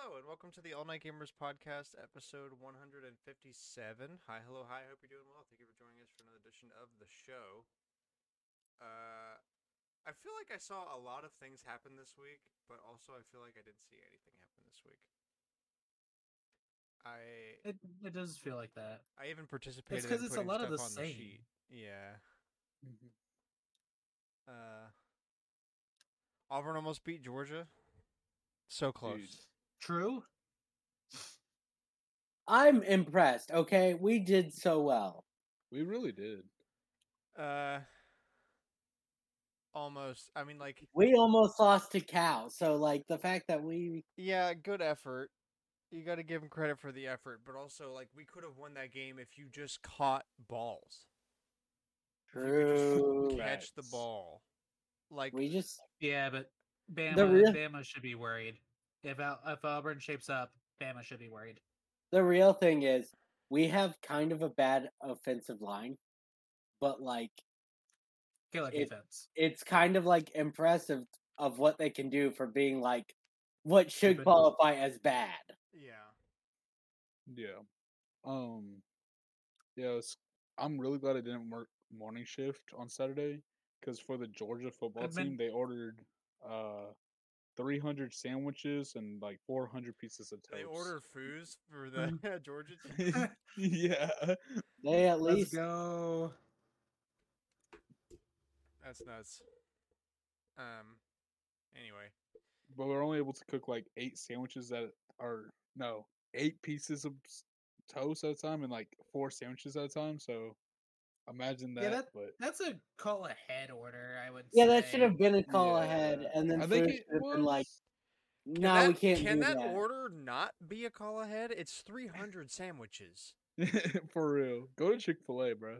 Hello and welcome to the All Night Gamers Podcast, episode 157. Hi, hello, hi. Hope you're doing well. Thank you for joining us for another edition of the show. Uh, I feel like I saw a lot of things happen this week, but also I feel like I didn't see anything happen this week. I It it does feel like that. I even participated. 'cause because it's a lot of the same. sheet. Yeah. Uh, Auburn almost beat Georgia. So close. Dude. True. I'm impressed. Okay, we did so well. We really did. Uh, almost. I mean, like, We almost lost to Cal. So, like, the fact that we yeah, good effort. You got to give them credit for the effort, but also, like, we could have won that game if you just caught balls. If you could just True. catch the ball. Like, we just Yeah, but Bama The real- Bama should be worried. If Al- if Auburn shapes up, Bama should be worried. the real thing is we have kind of a bad offensive line, but like Killer It- defense. it's kind of like impressive of what they can do for being like what should Stupid. qualify as bad. yeah. Yeah. Um. Yeah. It's, I'm really glad I didn't work morning shift on Saturday because for the Georgia football been- team, they ordered uh 300 sandwiches and like 400 pieces of toast. They order foos for the Georgia team. yeah. They at Let's least go. That's nuts. Um, anyway. But we're only able to cook like eight sandwiches that are no eight pieces of toast at a time and like four sandwiches at a time. So imagine that. Yeah, that- but That's a call ahead order. I would. Yeah, that should have been a call ahead and then I think it should have been like no, that, we can't Can do that, that. order not be a call ahead? It's 300 sandwiches. For real. Go to Chick fil A, bro.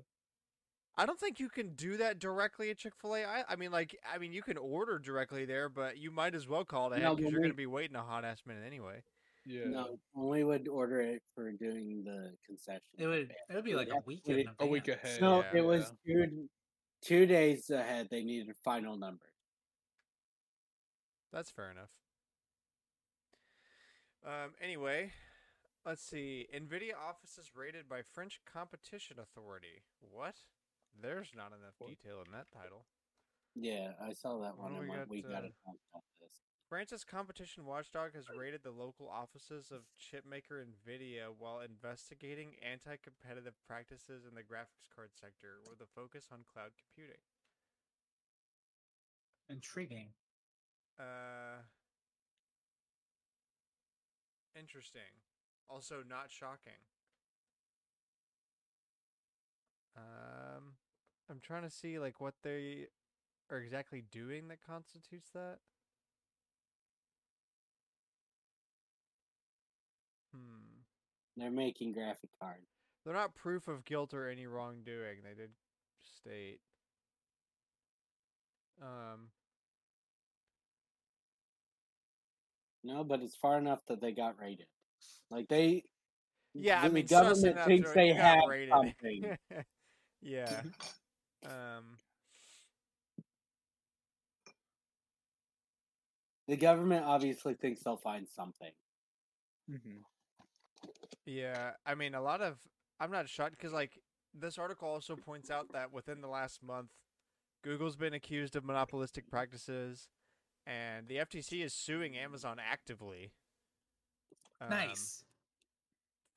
I don't think you can do that directly at Chick Fil A. I, I mean, like, I mean, you can order directly there, but you might as well call it ahead because but you're going to be waiting a hot ass minute anyway. Yeah. No, we would order it for doing the concession. It would. It would be We'd like a week. put in it- A week ahead. No, Yeah, it was two two days ahead. They needed final numbers. That's fair enough. Um. Anyway, let's see. Nvidia offices raided by French Competition Authority. What? There's not enough detail in that title. Yeah, I saw that one. Well, and we got, we got uh, to talk about this. France's competition watchdog has raided the local offices of chipmaker Nvidia while investigating anti-competitive practices in the graphics card sector with a focus on cloud computing. Intriguing. Uh interesting. Also not shocking. Um I'm trying to see like what they are exactly doing that constitutes that. Hmm. They're making graphic cards. They're not proof of guilt or any wrongdoing. They did state. Um, No, but it's far enough that they got rated. Like they, yeah, I mean, government thinks they have something. yeah. Um, The government obviously thinks they'll find something. hmm yeah. I mean, a lot of. I'm not shocked because, like, this article also points out that within the last month, Google's been accused of monopolistic practices, and the FTC is suing Amazon actively. um, nice.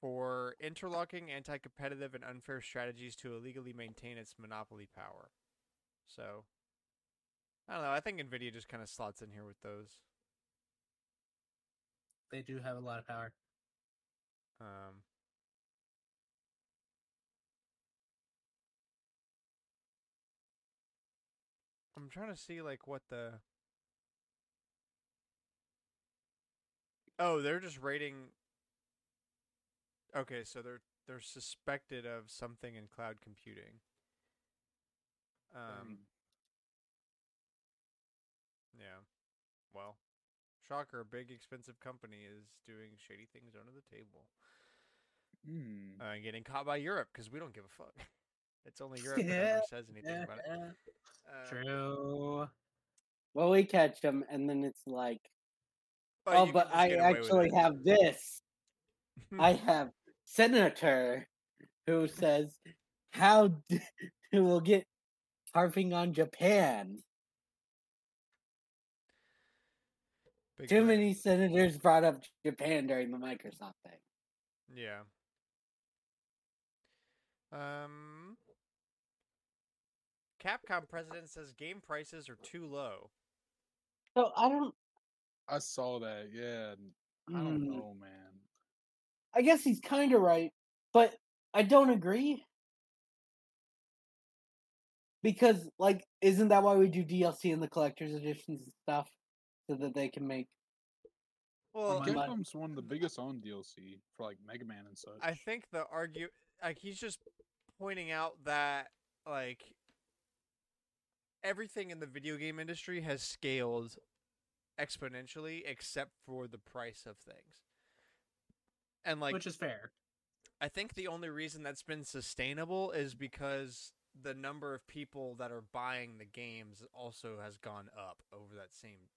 for interlocking anti-competitive and unfair strategies to illegally maintain its monopoly power. So, I don't know. I think Nvidia just kind of slots in here with those. They do have a lot of power. Um, I'm trying to see like what the. Oh, they're just rating. Okay, so they're they're suspected of something in cloud computing. Um. Yeah. Well, shocker! A big expensive company is doing shady things under the table. Mm. uh, getting caught by Europe because we don't give a fuck. It's only Europe that ever says anything about it. Uh, True. Well, we catch them, and then it's like, oh, but I get away with actually have this. I have Senator who says, "How d- will get harping on Japan?" Big Too many senators brought up Japan during the Microsoft thing. Yeah. Um. Capcom president says game prices are too low. So I don't. I saw that. Yeah, I don't mm, know, man. I guess he's kind of right, but I don't agree. Because, like, isn't that why we do DLC in the collector's editions and stuff? So that they can make. Well, Capcom's one of the biggest on DLC for like Mega Man and such. I think the argue like he's just pointing out that like everything in the video game industry has scaled exponentially except for the price of things. And like which is fair. I think the only reason that's been sustainable is because the number of people that are buying the games also has gone up over that same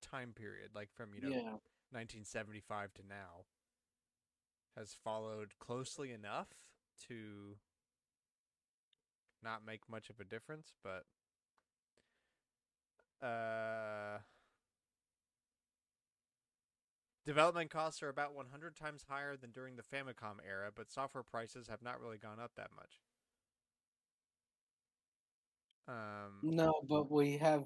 time period like from you know yeah. 1975 to now has followed closely enough to not make much of a difference, but uh development costs are about 100 times higher than during the Famicom era, but software prices have not really gone up that much. Um No, but we have.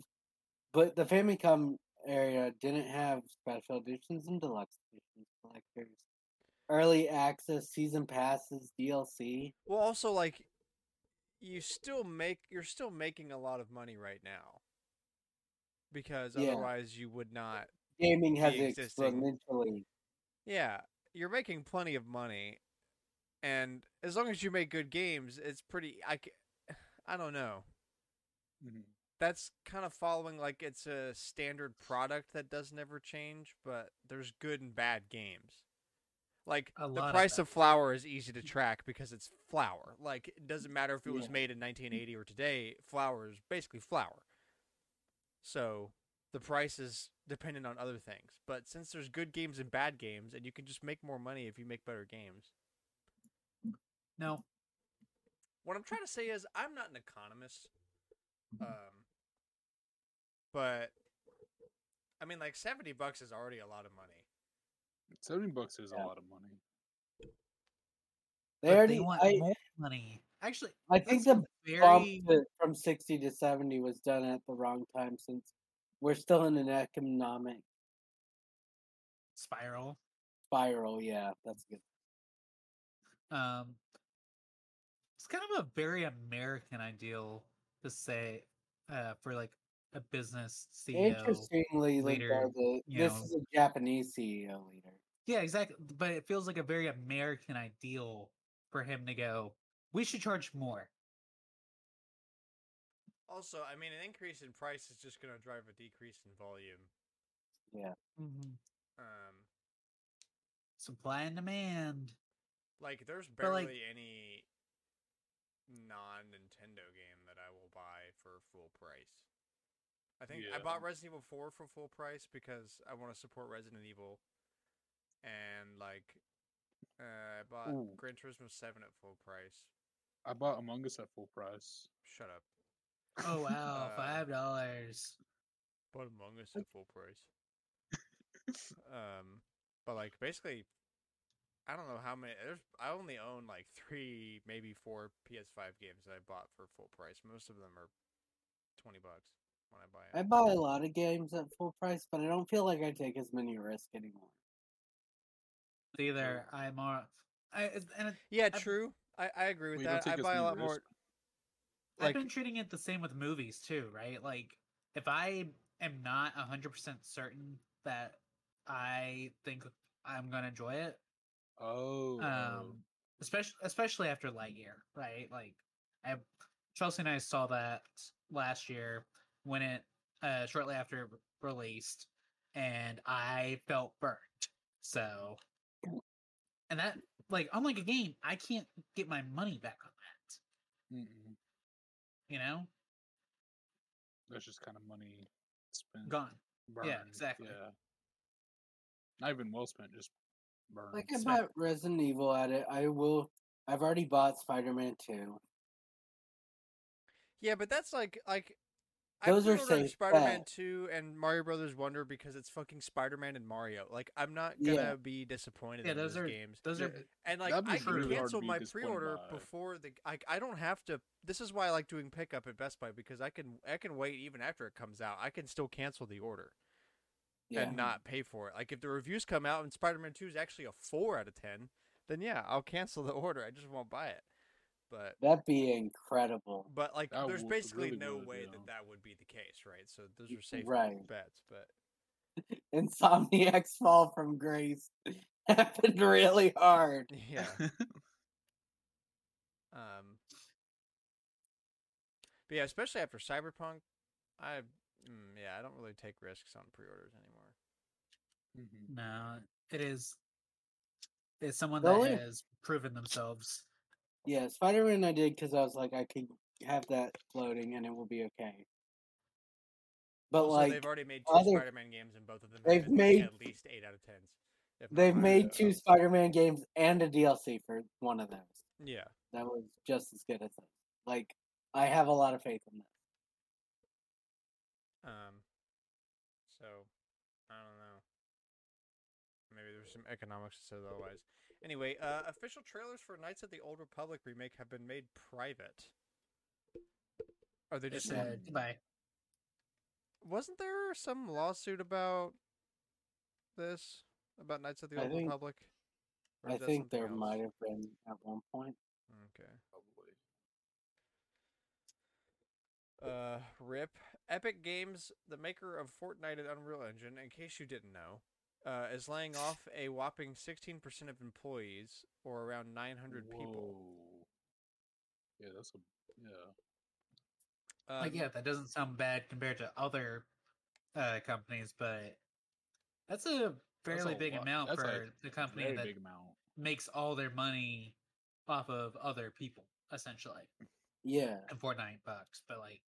But the Famicom area didn't have special editions and deluxe editions collectors. Early access, season passes, DLC. Well, also like you still make you're still making a lot of money right now because Yeah. otherwise you would not. Gaming has existing- exponentially. Yeah, you're making plenty of money, and as long as you make good games, it's pretty. I I don't know. Mhm. That's kind of following like it's a standard product that doesn't ever change, but there's good and bad games. Like the lot of price of flour is easy to track because it's flour. Like it doesn't matter if it was Yeah. made in 1980 or today, flour is basically flour. So the price is dependent on other things. But since there's good games and bad games, and you can just make more money if you make better games. No, What I'm trying to say is I'm not an economist. Um but I mean like 70 bucks is already a lot of money. Seventy bucks is Yeah. a lot of money. They but already. they want I, more money. Actually, I think the a bump to, from 60 to 70 was done at the wrong time since we're still in an economic spiral. spiral. Yeah, that's good. Um, it's kind of a very American ideal to say uh, for like a business CEO. Interestingly, like, leader, uh, the, this know. is a Japanese CEO leader. Yeah, exactly. But it feels like a very American ideal for him to go. We should charge more. Also, I mean an increase in price is just going to drive a decrease in volume. Yeah. Mm-hmm. Um Supply and demand. like there's But, like- barely any non-Nintendo game that I will buy for full price. I think I bought Resident Evil 4 for full price because I want to support Resident Evil. And like uh, I bought Ooh. Gran Turismo 7 at full price. I bought Among Us at full price. Shut up. Oh wow, Uh, five dollars. Bought Among Us at full price. um, but like basically, I don't know how many. There's I only own like three, maybe four PS5 games that I bought for full price. Most of them are twenty bucks when I buy I buy a lot of games at full price, but I don't feel like I take as many risks anymore. Either I'm more. I and it, Yeah, I've- true. I, I agree with We don't that. I buy a many lot more. risks. I've been treating it the same with movies too, right? Like if I am not hundred percent certain that I think I'm gonna enjoy it, Oh. um, especially especially after Lightyear, right? Like I Chelsea and I saw that last year when it uh shortly after it released, and I felt burnt. So, and that like unlike a game, I can't get my money back on that. Mm-mm. You know, That's just kind of money spent. gone. burned. exactly. Yeah. Not even well spent, just burned. Like I Smack. bought Resident Evil at it. I will. I've already bought Spider Man Two. Yeah, but that's like like Those I are pre-ordered safe Spider-Man 2 and Mario Brothers Wonder because it's fucking Spider-Man and Mario. Like I'm not gonna Yeah. be disappointed Yeah, in those those are games. those are And like I can really cancel my pre-order before the I I don't have to. This is why I like doing pickup at Best Buy because I can I can wait even after it comes out. I can still cancel the order Yeah. and not pay for it. Like if the reviews come out and Spider-Man 2 is actually a 4 out of 10, then yeah, I'll cancel the order. I just won't buy it. But That'd be incredible. but like That there's basically really no would, way yeah. that that would be the case, right? So those are safe Right. bets, but Insomniac's fall from grace happened really hard. yeah. Um, but yeah, especially after Cyberpunk, I mm, yeah, I don't really take risks on pre-orders anymore. Mhm. no. It is. It's someone The that only- has proven themselves. Yeah, Spider Man I did because I was like, I could have that floating and it will be okay. But also, like, they've already made two other- Spider-Man games, and both of them they've made- at least eight out of tens. they've made two Spider Man games and a DLC for one of those. Yeah, That was just as good as this. Like, I have a lot of faith in that. Um, so I don't know. Maybe there's some economics that says otherwise. Anyway, uh, official trailers for Knights of the Old Republic remake have been made private. Are they just? said goodbye. Wasn't there some lawsuit about this about Knights of the I Old think- Republic? I think there else? might have been at one point. Okay. Probably. Uh, rip. Epic Games, the maker of Fortnite and Unreal Engine, in case you didn't know, uh, is laying off a whopping 16% of employees, or around 900 people. Yeah, that's a yeah. Um, like, yeah, that doesn't sound bad compared to other uh, companies, but that's a That's fairly a big lot- amount that's for a the company Very that big amount. makes all their money off of other people, essentially, Yeah. and Fortnite bucks. But like,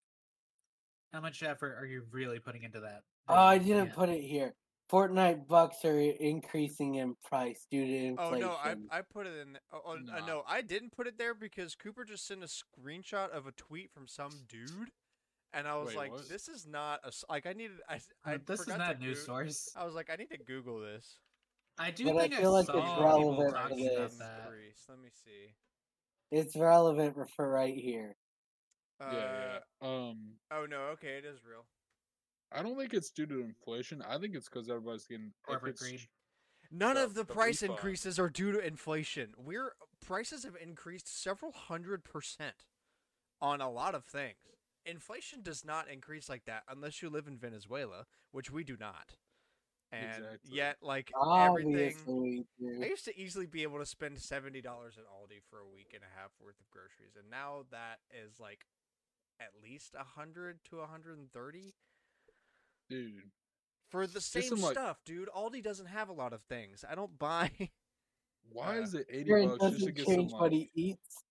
how much effort are you really putting into that? Oh, I didn't Yeah. put it here. Fortnite bucks are increasing in price due to inflation. Oh inflation. no, I I put it in. Oh, oh, uh, no, I didn't put it there because Cooper just sent a screenshot of a tweet from some dude, and I was Wait, like, what? "This is not a s- like I needed." I I this is not a news Goo- source. I was like, I need to Google this. I do But I think I, feel like it's saw people relevant Price to talking about this. that. Let me see. It's relevant for right here. Uh, yeah, yeah. Um, Oh no. Okay, it is real. I don't think it's due to inflation. I think it's because everybody's getting if Corporate greed. None The- of the, the price refund. increases are due to inflation. We're prices have increased several hundred percent on a lot of things. Inflation does not increase like that unless you live in Venezuela, which we do not. And Exactly. yet, like Obviously, everything, we. I used to easily be able to spend seventy dollars at Aldi for a week and a half worth of groceries, and now that is like at least a hundred to a hundred and thirty dude. for the same some, like- stuff, dude. Aldi doesn't have a lot of things. I don't buy. Why Uh, is it eighty bucks just to doesn't get some change like? what he eats.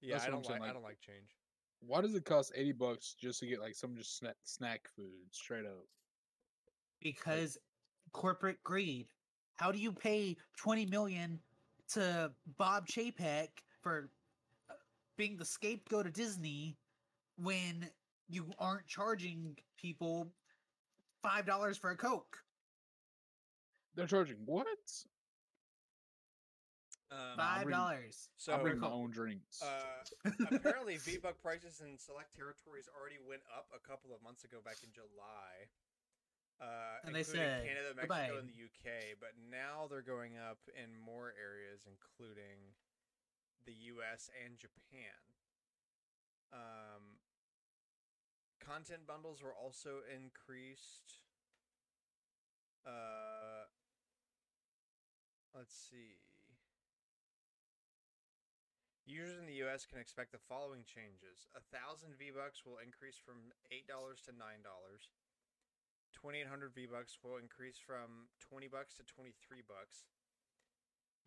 yeah, That's I don't I'm like, I don't like change. Why does it cost eighty bucks just to get like some just snack snack food straight up? because corporate greed. How do you pay twenty million to Bob Chapek for uh, being the scapegoat of Disney when you aren't charging people five dollars for a Coke? They're charging what? Um, Five dollars. so I bring my own drinks. Uh, apparently, V Buck prices in select territories already went up a couple of months ago, back in July. Uh, And they including said, Canada, Mexico, "Goodbye." and the UK. But now they're going up in more areas, including the US and Japan. Um, content bundles were also increased. Uh, let's see. Users in the U.S. can expect the following changes: a thousand V Bucks will increase from eight dollars to nine dollars. Twenty-eight hundred V Bucks will increase from twenty bucks to twenty-three bucks.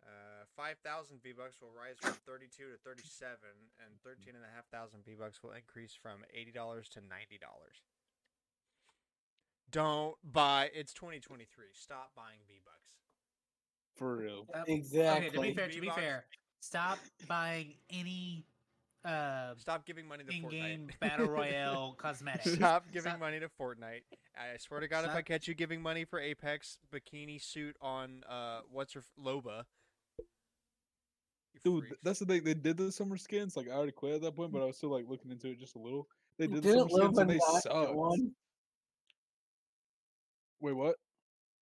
Uh, five thousand V Bucks will rise from thirty-two to thirty-seven, and thirteen and a half thousand V Bucks will increase from eighty dollars to ninety dollars. Don't buy. It's 2023. Stop buying V Bucks. For real. Exactly. Okay, to be fair, to be fair, stop buying any uh, Stop giving money to in-game Fortnite. battle royale cosmetics. Stop giving Stop- money to Fortnite. I swear to God, if I catch you giving money for Apex bikini suit on uh, what's her f- Loba. You Dude, th- freaks. that's the thing. They did the summer skins. Like I already quit at that point, but I was still like looking into it just a little. They did the Didn't summer skins and they not sucked. one? Wait, what?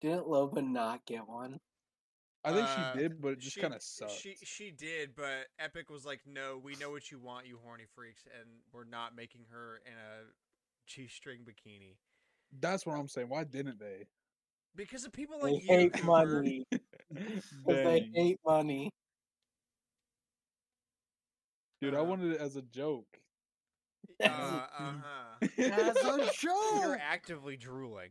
Didn't Loba not get one? I think Uh, she did, but it just kind of sucked. She she did, but Epic was like, "No, we know what you want, you horny freaks, and we're not making her in a g-string bikini That's what I'm saying. Why didn't they? because of people They like you." hate Cooper. money. 'cause they hate money. Dude, I Uh, wanted it as a joke. Uh, uh-huh. As a joke. You're actively drooling.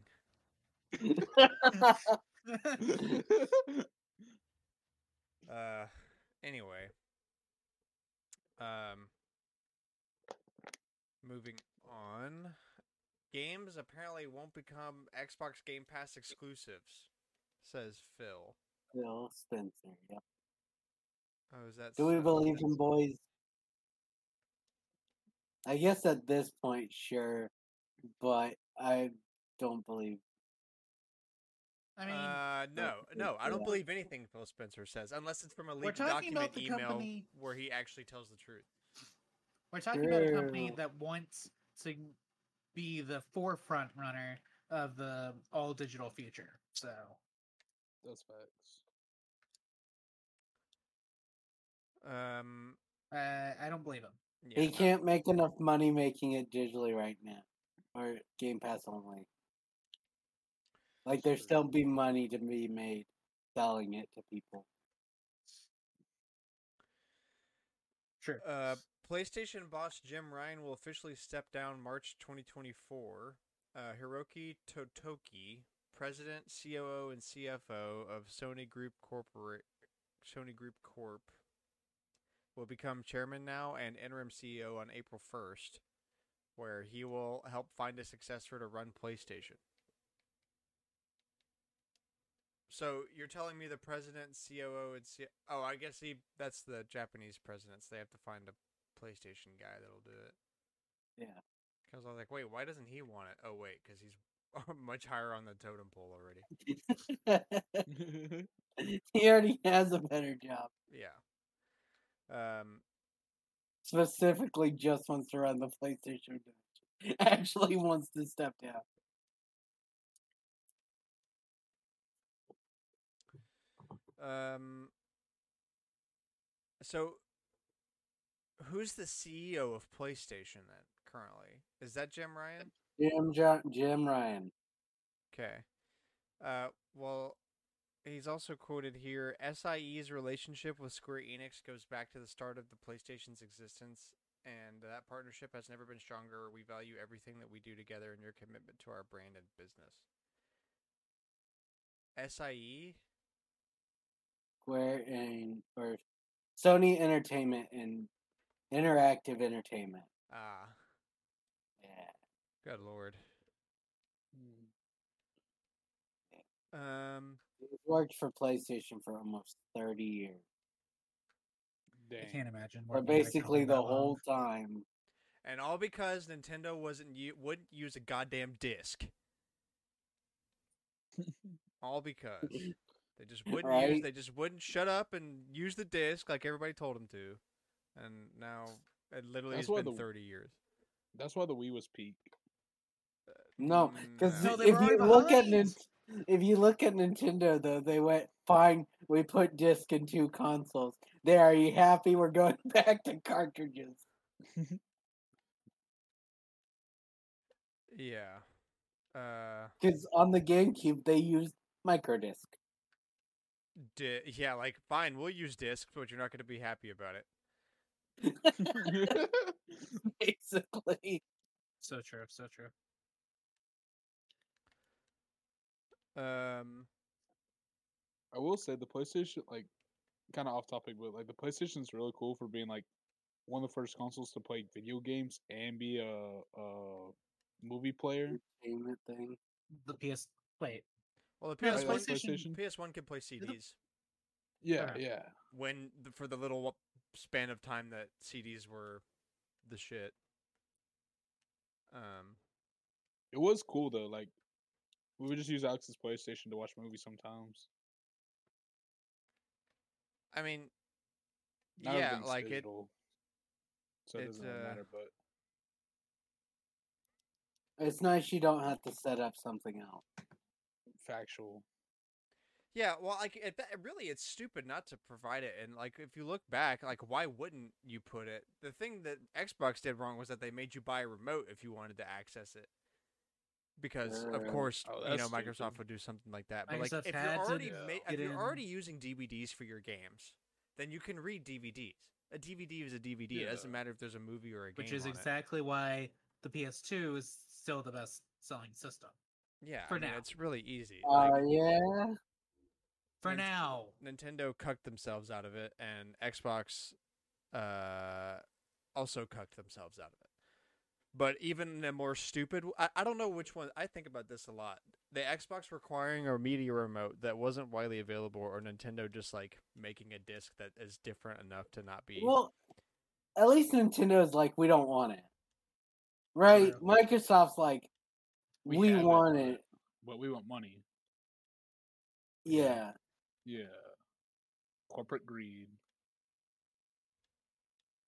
Uh, anyway. Um, moving on. Games apparently won't become Xbox Game Pass exclusives, says Phil. Phil Spencer. Yeah. Oh, is that? Do we believe him, boys? I guess at this point, sure, but I don't believe. I mean, uh, no, no, I don't yeah. believe anything Phil Spencer says, unless it's from a We're leaked document email company- where he actually tells the truth. we're talking about a company that wants to be the forefront runner of the all digital future. So That's facts. Um, uh, I don't believe him. Yeah, he can't make enough money making it digitally right now, or Game Pass only. Like there's True. still be money to be made selling it to people. Sure. Uh, PlayStation boss Jim Ryan will officially step down March 2024. Uh, Hiroki Totoki, president, COO, and CFO of Sony Group Corporate, Sony Group Corp, will become chairman now and interim CEO on April 1st, where he will help find a successor to run PlayStation. So you're telling me the president, COO, and C- oh, I guess he that's the Japanese presidents. They have to find a PlayStation guy that'll do it. Yeah. Because I was like, wait, why doesn't he want it? Oh wait, because he's much higher on the totem pole already. he already has a better job. Yeah. Um. Specifically, just wants to run the PlayStation. Actually, wants to step down. Um. So, who's the CEO of PlayStation then? Currently, is that Jim Ryan? Jim Jim Ryan. Okay. Uh, well, he's also quoted here SIE's relationship with Square Enix goes back to the start of the PlayStation's existence, and that partnership has never been stronger. We value everything that we do together and your commitment to our brand and business. SIE? Square and or Sony Entertainment and Interactive Entertainment. Ah, Yeah. good lord. Mm. Um, He's worked for PlayStation for almost 30 years. I can't imagine. Or working at a basically the that long. whole time. and all because Nintendo wasn't u- wouldn't use a goddamn disc. all because they just wouldn't use. They just wouldn't shut up and use the disc like everybody told them to, and now it literally That's has why been the- thirty years. That's why the Wii was peak. No, Mm, because No, if you look at behind. Nin- if you look at Nintendo though, they went fine. We put disc in two consoles. There, are you happy? We're going back to cartridges. yeah. Uh, Because on the GameCube they used micro disc. di- yeah, like fine, we'll use disc, but you're not going to be happy about it. Basically, So true. So true. Um, I will say the PlayStation, like, kind of off topic, but like the PlayStation's really cool for being like one of the first consoles to play video games and be a, a movie player. entertainment thing. the PS. Wait, Well, the Yeah, PS1, PlayStation- PS1 can play CDs Yeah, Okay. yeah. when for the little span of time that CDs were the shit. Um, It was cool though. Like we would just use Alex's PlayStation to watch movies sometimes. I mean, Now yeah, everything's like it. so it it's, doesn't really uh, matter. But It's nice you don't have to set up something else. factual. Yeah, well, like it, that, really, it's stupid not to provide it. And like, if you look back, like, why wouldn't you put it? The thing that Xbox did wrong was that they made you buy a remote if you wanted to access it. Because of Uh, course, Oh, you know, Microsoft stupid. would do something like that. But like, if you're already ma- if you're in. already using DVDs for your games, then you can read DVDs. A DVD is a DVD. It doesn't matter if there's a movie or a game. which is on it. exactly why the PS2 is still the best selling system yeah. for I mean, now. it's really easy. Uh, like, yeah. for Nint- now. Nintendo cucked themselves out of it, and Xbox uh, also cucked themselves out of it. But even a more stupid, I, I don't know which one. I think about this a lot. The Xbox requiring a media remote that wasn't widely available, or Nintendo just like making a disc that is different enough to not be. Well, at least Nintendo's like, we don't want it. Right? Microsoft's like, we, have want but- it. but we want money. Yeah. Yeah, corporate greed.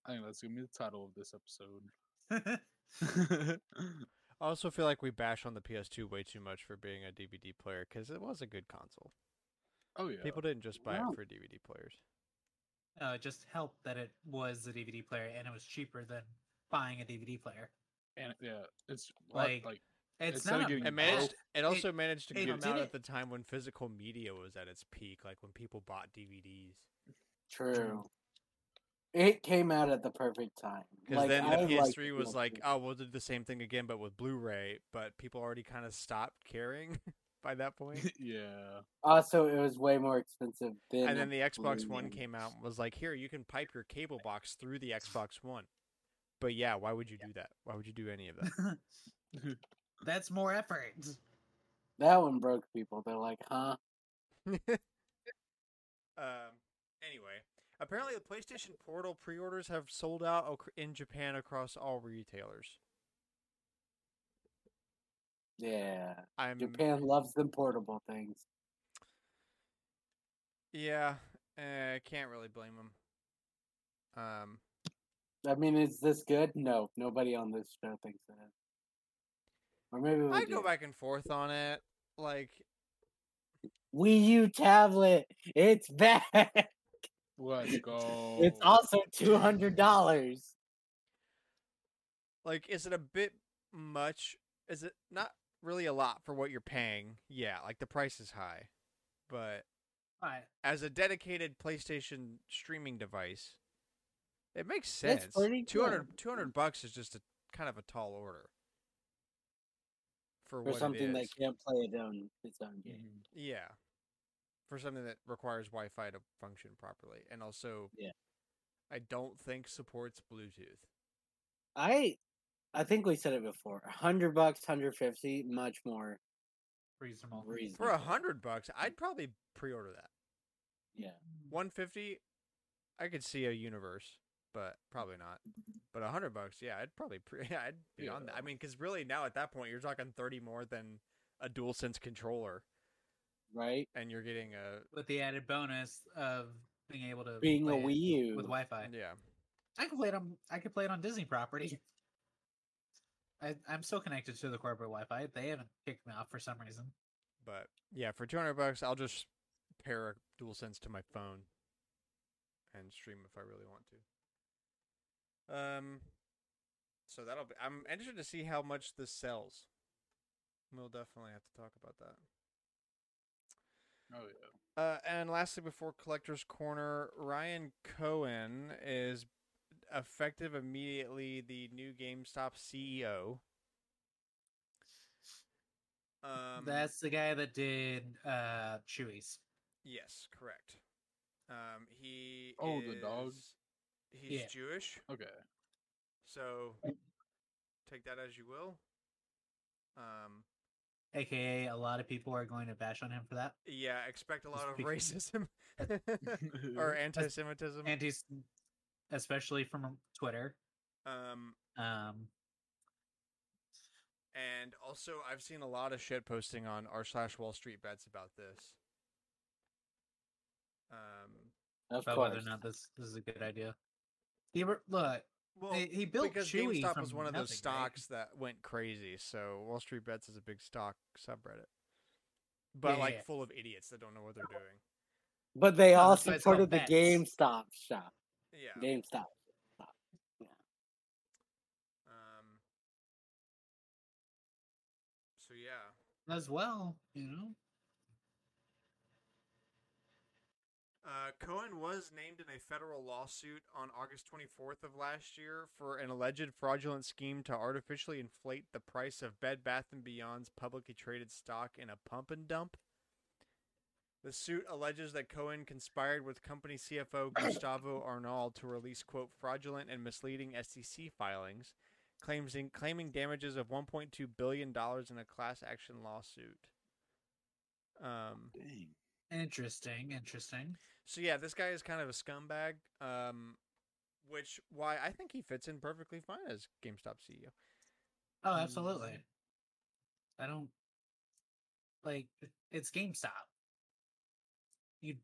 I think that's gonna be the title of this episode. I also feel like we bash on the PS2 way too much for being a DVD player because it was a good console. oh yeah, People didn't just buy Wow. it for DVD players. uh, it just helped that it was a DVD player and it was cheaper than buying a DVD player. and yeah, it's like Like, like It's Instead of not It managed. both- It also managed to it come did out it- at the time when physical media was at its peak, like when people bought DVDs. True. It came out at the perfect time. Because Like, then the like PS3 the was like, PS3. oh, we'll do the same thing again, but with Blu-ray. But people already kind of stopped caring by that point. yeah, Also, it was way more expensive than. and then the Xbox One Blu-ray. came out and was like, here, you can pipe your cable box through the Xbox One. But yeah, why would you do that? Why would you do any of that? That's more effort. That one broke people. They're like, huh? um. Anyway, apparently the PlayStation Portal pre-orders have sold out in Japan across all retailers. Yeah. I'm Japan loves them portable things. yeah, uh, can't really blame them. Um, I mean, is this good? No, nobody on this show thinks it is. Or maybe we I do. go back and forth on it. Like, Wii U tablet. It's back. Let's go. It's also two hundred dollars. like, is it a bit much? Is it not really a lot for what you're paying? Yeah, like the price is high, but Right. as a dedicated PlayStation streaming device, it makes It's sense. pretty 200, 200 bucks is just a kind of a tall order for, For what something it that is. can't play its own its own game. Mhm. Yeah, for something that requires Wi-Fi to function properly, and also, Yeah. I don't think supports Bluetooth. I I think we said it before. hundred bucks, hundred fifty, much more Reasonable. reasonable. For a hundred bucks, I'd probably pre-order that. Yeah. Hmm. One fifty, I could see a universe, but probably not. But a hundred bucks, yeah, I'd probably pre- yeah, I'd be on that. I mean, because really now at that point, you're talking thirty more than a DualSense controller, Right? and you're getting a With the added bonus of being able to Being a Wii U. with Wi-Fi. yeah. I can play it on. I could play it on Disney property. I, I'm still connected to the corporate Wi-Fi. They haven't kicked me off for some reason. But yeah, for two hundred bucks, I'll just pair a DualSense to my phone and stream if I really want to. Um, so that'll be. I'm interested to see how much this sells. We'll definitely have to talk about that. Oh yeah. Uh, and lastly, before collector's corner, Ryan Cohen is effective immediately the new GameStop CEO. Um, That's the guy that did uh Chewy's. Yes, correct. Um, he Oh, the dog? is- He's Yeah. Jewish, Okay. so take that as you will. Um, aka a lot of people are going to bash on him for that. Yeah, expect a lot of because- racism or anti-Semitism. Anti, especially from Twitter. Um, Um, and also I've seen a lot of shit posting on r slash Wall Street bets about this. Um, Of about course. whether or not this, this is a good idea. He look, well, he, he built because Chewy GameStop from was one of those nothing, right? stocks that went crazy. So Wall Street Bets is a big stock subreddit, but Yeah, like yeah. full of idiots that don't know what they're doing. But they No, all that's why it's supported the bets. GameStop shop. Yeah. GameStop. Um. So yeah, as well. You know, uh, Cohen was named in a federal lawsuit on August 24th of last year for an alleged fraudulent scheme to artificially inflate the price of Bed Bath and Beyond's publicly traded stock in a pump and dump. The suit alleges that Cohen conspired with company CFO Gustavo Arnal to release quote fraudulent and misleading SEC filings, claiming claiming damages of 1.2 billion dollars in a class action lawsuit. Um, Dang. Interesting, interesting. so yeah, this guy is kind of a scumbag. Um, which why I think he fits in perfectly fine as GameStop CEO. Oh, absolutely. I don't like it's GameStop. You,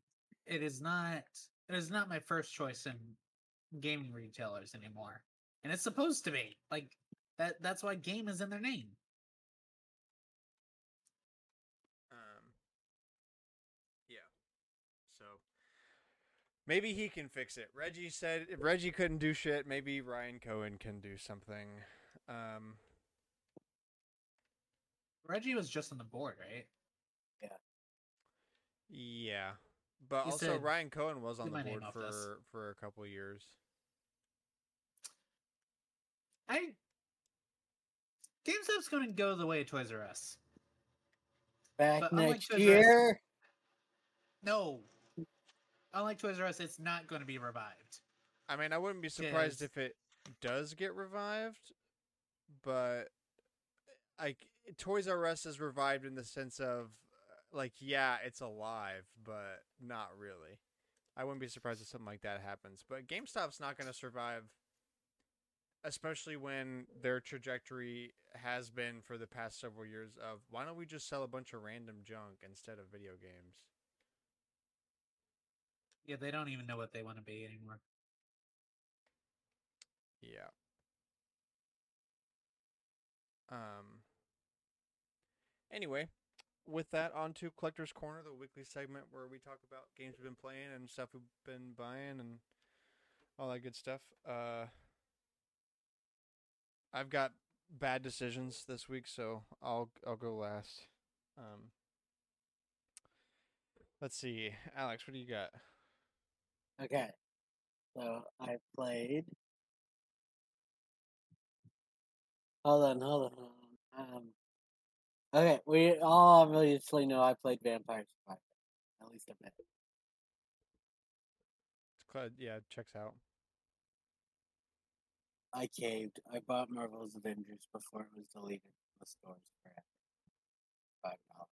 it is not. It is not my first choice in gaming retailers anymore, and it's supposed to be like that. That's why game is in their name. Um, yeah. So maybe he can fix it. Reggie said if Reggie couldn't do shit, maybe Ryan Cohen can do something. Um, Reggie was just on the board, right? yeah. Yeah. But He also said, Ryan Cohen was on the board for this." for a couple years. I GameStop's going to go the way of Toys R Us. Back But next Toys R Us- year. No, unlike Toys R Us, it's not going to be revived. I mean, I wouldn't be surprised if it does get revived, but like Toys R Us is revived in the sense of like, yeah, it's alive, but not really. I wouldn't be surprised if something like that happens. But GameStop's not going to survive, especially when their trajectory has been for the past several years of why don't we just sell a bunch of random junk instead of video games? Yeah, they don't even know what they want to be anymore. Yeah. Um. Anyway, with that, on to Collector's Corner, the weekly segment where we talk about games we've been playing and stuff we've been buying and all that good stuff. Uh, I've got bad decisions this week, so I'll I'll go last. Um. Let's see, Alex, what do you got? Okay. So I played. Hold on, hold on, hold on. Um, okay, we all obviously know I played Vampire Survivor. At least a bit. It's yeah, checks out. I caved. I bought Marvel's Avengers before it was deleted from the stores forever. Five dollars.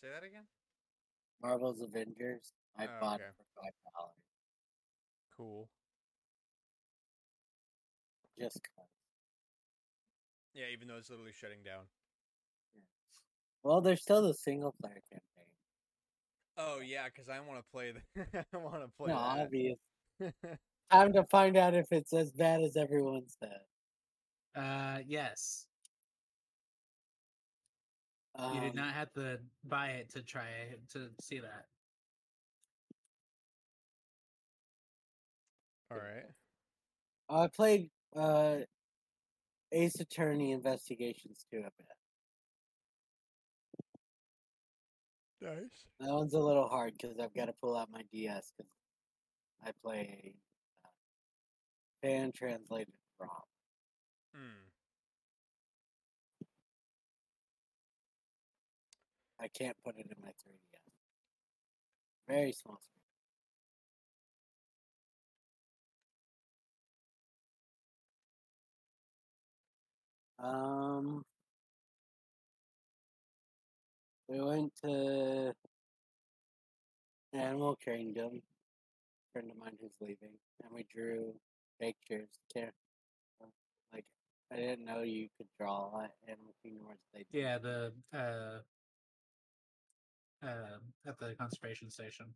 Say that again. Marvel's Avengers. I Oh, bought okay. it for five dollars. Cool. Just cause. Yeah, even though it's literally shutting down. Well, there's still the single player campaign. Oh yeah, because I want to play the. I want to play no, that. obvious. Time to find out if it's as bad as everyone said. Uh, yes, you did Um, not have to buy it to try it to see that. All right. I played uh, Ace Attorney Investigations 2 a bit. Nice. That one's a little hard because I've got to pull out my DS because I play uh, fan translated ROM. Hmm. I can't put it in my 3DS. Very small screen. Um, We went to Animal Kingdom. A friend of mine who's leaving, and we drew pictures. Can't like I didn't know you could draw at Animal Kingdom where they do. Yeah, the uh, uh, at the conservation station.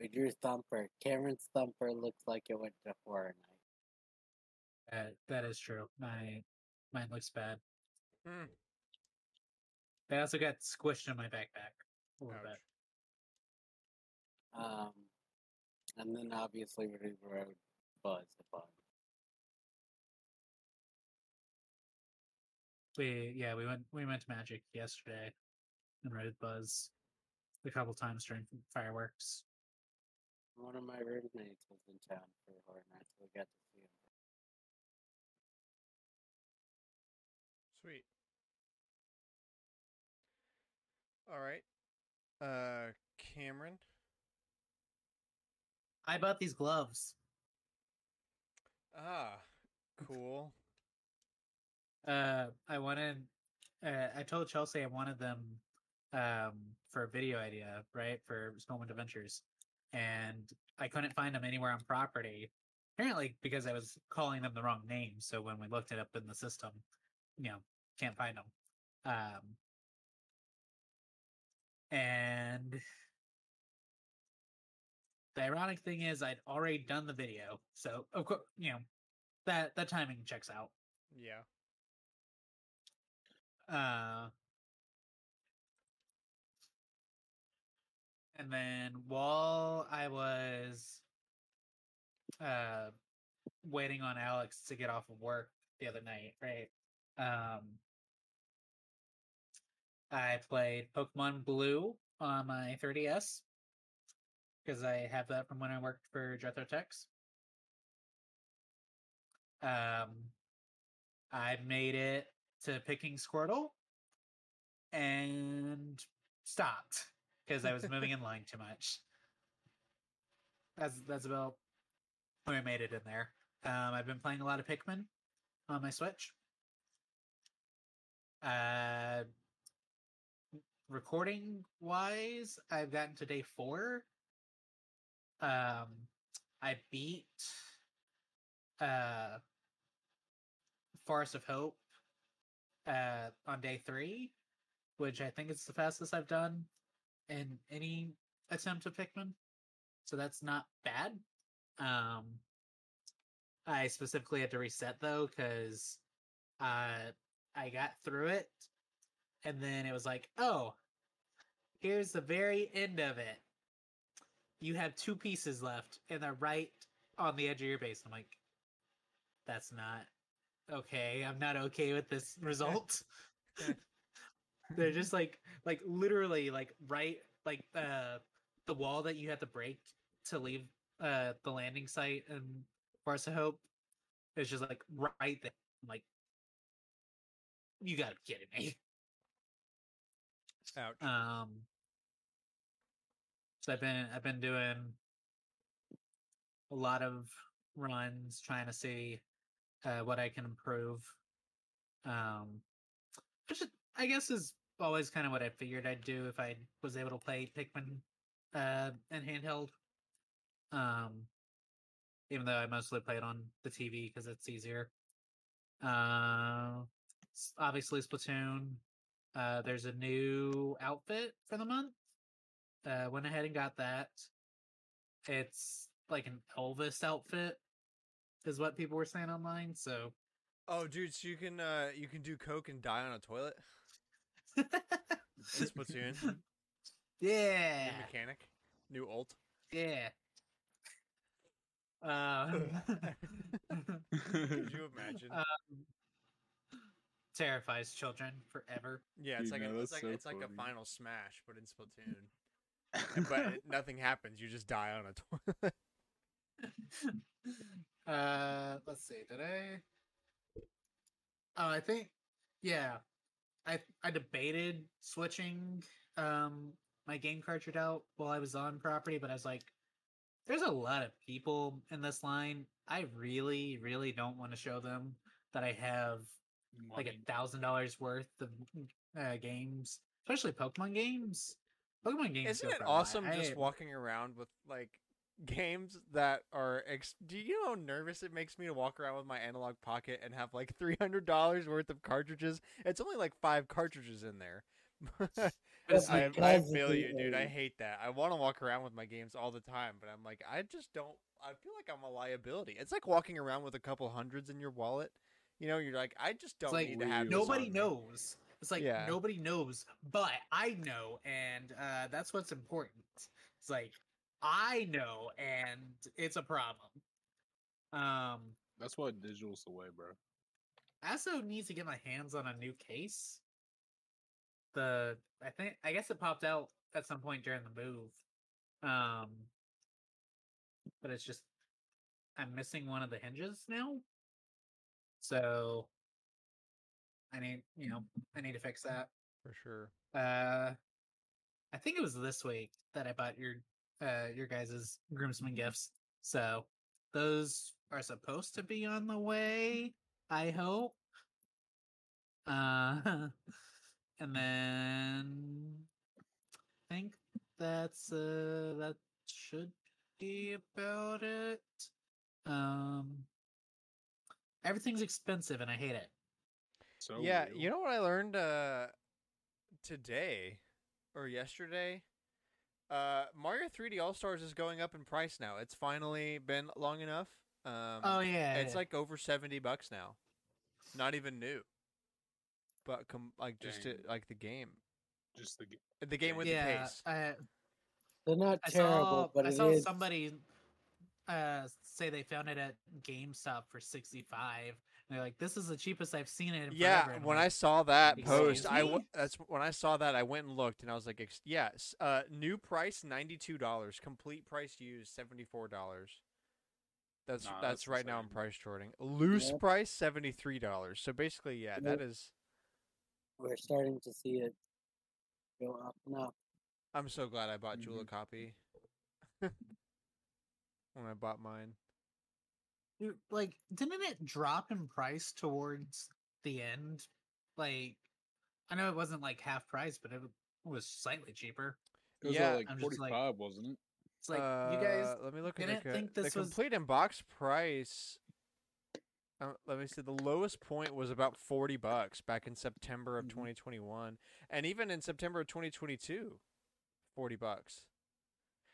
We drew Thumper. Cameron's Thumper looks like it went to horror night. Uh, that is true. My mine looks bad. Hmm. They also got squished in my backpack a little Ouch. bit. Um, and then obviously we rode Buzz a bunch. We yeah we went we went to Magic yesterday and rode Buzz a couple times during fireworks. One of my roommates was in town for horror night, so we got to see him. Sweet. All right. Uh, Cameron. I bought these gloves. Ah, cool. Uh, I wanted. Uh, I told Chelsea I wanted them um for a video idea, right? For Snowman Adventures, and I couldn't find them anywhere on property. Apparently, because I was calling them the wrong name. So when we looked it up in the system, you know, can't find them. Um, and the ironic thing is, I'd already done the video, so of course, you know, that that timing checks out. Yeah. Uh, and then while I was uh waiting on Alex to get off of work the other night, right? Um I played Pokemon Blue on my 3DS because I have that from when I worked for Jethro Tex. Um I made it to picking Squirtle and stopped because I was moving in line too much. That's that's about when I made it in there. Um, I've been playing a lot of Pikmin on my Switch. Uh, recording wise, I've gotten to day four. Um, I beat uh Forest of Hope uh on day three, which I think is the fastest I've done in any attempt of Pikmin. So that's not bad. Um I specifically had to reset though, because uh I got through it and then it was like, oh, here's the very end of it. You have two pieces left, and they're right on the edge of your base. I'm like, that's not okay. I'm not okay with this result. they're just like, like literally, like right, like uh, the wall that you have to break to leave uh the landing site in Forest of Hope is just like right there. I'm like, you gotta be kidding me. Ouch. Um, so I've been I've been doing a lot of runs trying to see uh, what I can improve. Um, which I guess is always kind of what I figured I'd do if I was able to play Pikmin uh, in handheld. Um, even though I mostly play it on the TV because it's easier. Uh, obviously Splatoon. Uh, there's a new outfit for the month. Uh, went ahead and got that. It's like an Elvis outfit, is what people were saying online. So, Oh, dude, so you can uh you can do coke and die on a toilet. Splatoon. New yeah, mechanic. New alt. yeah. Um, Could you imagine? Terrifies children forever. yeah, it's Dude, like no, a, it's like so it's like a final smash, but in Splatoon. But nothing happens. You just die on a toilet. uh, let's see. Did I? Oh, I think, yeah. I I debated switching um my game cartridge out while I was on property, but I was like, there's a lot of people in this line. I really, really don't want to show them that I have like a thousand dollars worth of uh, games, especially Pokemon games. Pokemon games. Isn't it for a lot. awesome just I- walking around with like games that are? Ex- Do you know how nervous it makes me to walk around with my Analogue Pocket and have like three hundred dollars worth of cartridges? It's only like five cartridges in there. I, I feel you, dude. I hate that. I want to walk around with my games all the time, but I'm like, I just don't. I feel like I'm a liability. It's like walking around with a couple hundreds in your wallet. You know, you're like, I just don't like need to have this nobody on me. knows. It's like Yeah. nobody knows, but I know, and uh, that's what's important. It's like I know, and it's a problem. Um, That's why digital's the way, bro. I also need to get my hands on a new case. The I think I guess it popped out at some point during the move. Um but it's just I'm missing one of the hinges now. So I need, you know, I need to fix that. for sure. Uh I think it was this week that I bought your uh your guys' groomsmen gifts. So those are supposed to be on the way, I hope. Uh and then I think that's uh that should be about it. Um everything's expensive and I hate it. So yeah, real. you know what I learned uh, today or yesterday? Uh, Mario 3D All Stars is going up in price now. It's finally been long enough. Um, oh yeah. it's like over seventy bucks now. Not even new, but com- like just to, like the game, just the g- the game with the yeah, case. I, They're not I terrible, saw, but I it saw is- somebody uh, say they found it at GameStop for sixty five. They're like, "This is the cheapest I've seen it." In Yeah, forever." And when like, I saw that post, Excuse I w- that's when I saw that I went and looked, and I was like, ex- "Yes, uh, new price ninety two dollars, complete price used seventy four dollars." That's Nah, that's, that's right now in insane. price shorting. Loose Yep. price seventy three dollars. So basically, yeah, Yep. that is. We're starting to see it go up and up. I'm so glad I bought Jewel a copy when I bought mine. Dude, like, didn't it drop in price towards the end? Like, I know it wasn't like half price, but it was slightly cheaper. it was Yeah, like I'm just like- 45, wasn't it? It's like you guys. Uh, let me look at didn't the, think the this was- complete in box price. Uh, let me see. The lowest point was about forty bucks back in September of Mm-hmm. Mhm. 2021, and even in September of 2022, 40 bucks.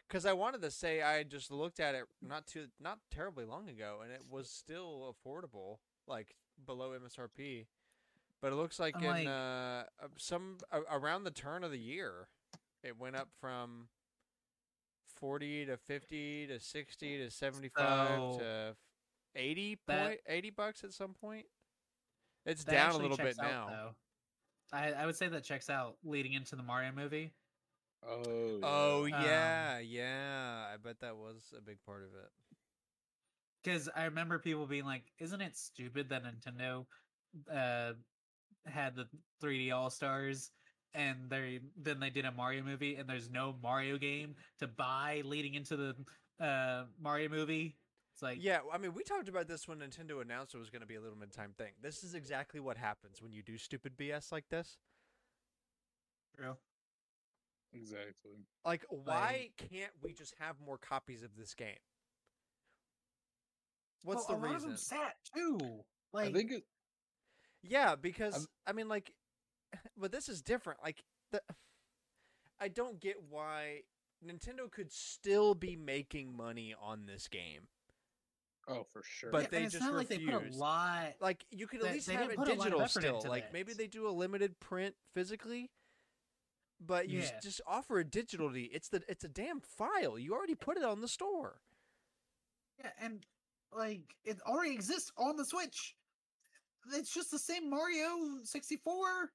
Because I wanted to say I just looked at it not too not terribly long ago, and it was still affordable, like below MSRP. But it looks like I'm in like- uh, uh, some a around the turn of the year, it went up from 40 to 50 to 60 to 75 So, to 80 that- point 80 bucks at some point. It's that down a little bit out, now. though. I, I would say that checks out leading into the Mario movie. Oh, yeah. Oh Um, yeah, yeah. I bet that was a big part of it. Because I remember people being like, "Isn't it stupid that Nintendo uh, had the 3D All Stars and they then they did a Mario movie and there's no Mario game to buy leading into the uh, Mario movie?" It's like, Yeah, I mean, we talked about this when Nintendo announced it was going to be a limited time thing. This is exactly what happens when you do stupid BS like this. true. Exactly. Like, um why can't we just have more copies of this game? What's Well, the a lot reason? of them sat too. Like, I think it, Yeah, because I mean, like, but this is different. Like, the I don't get why Nintendo could still be making money on this game. oh for sure. But yeah, they it's just not like they put a lot. Like, you could at They- least they have it a digital still. into Like, maybe they do a limited print physically. But you Yeah. just offer it digitally. It's the it's a damn file. You already put it on the store. Yeah, and like it already exists on the Switch. It's just the same Mario 64.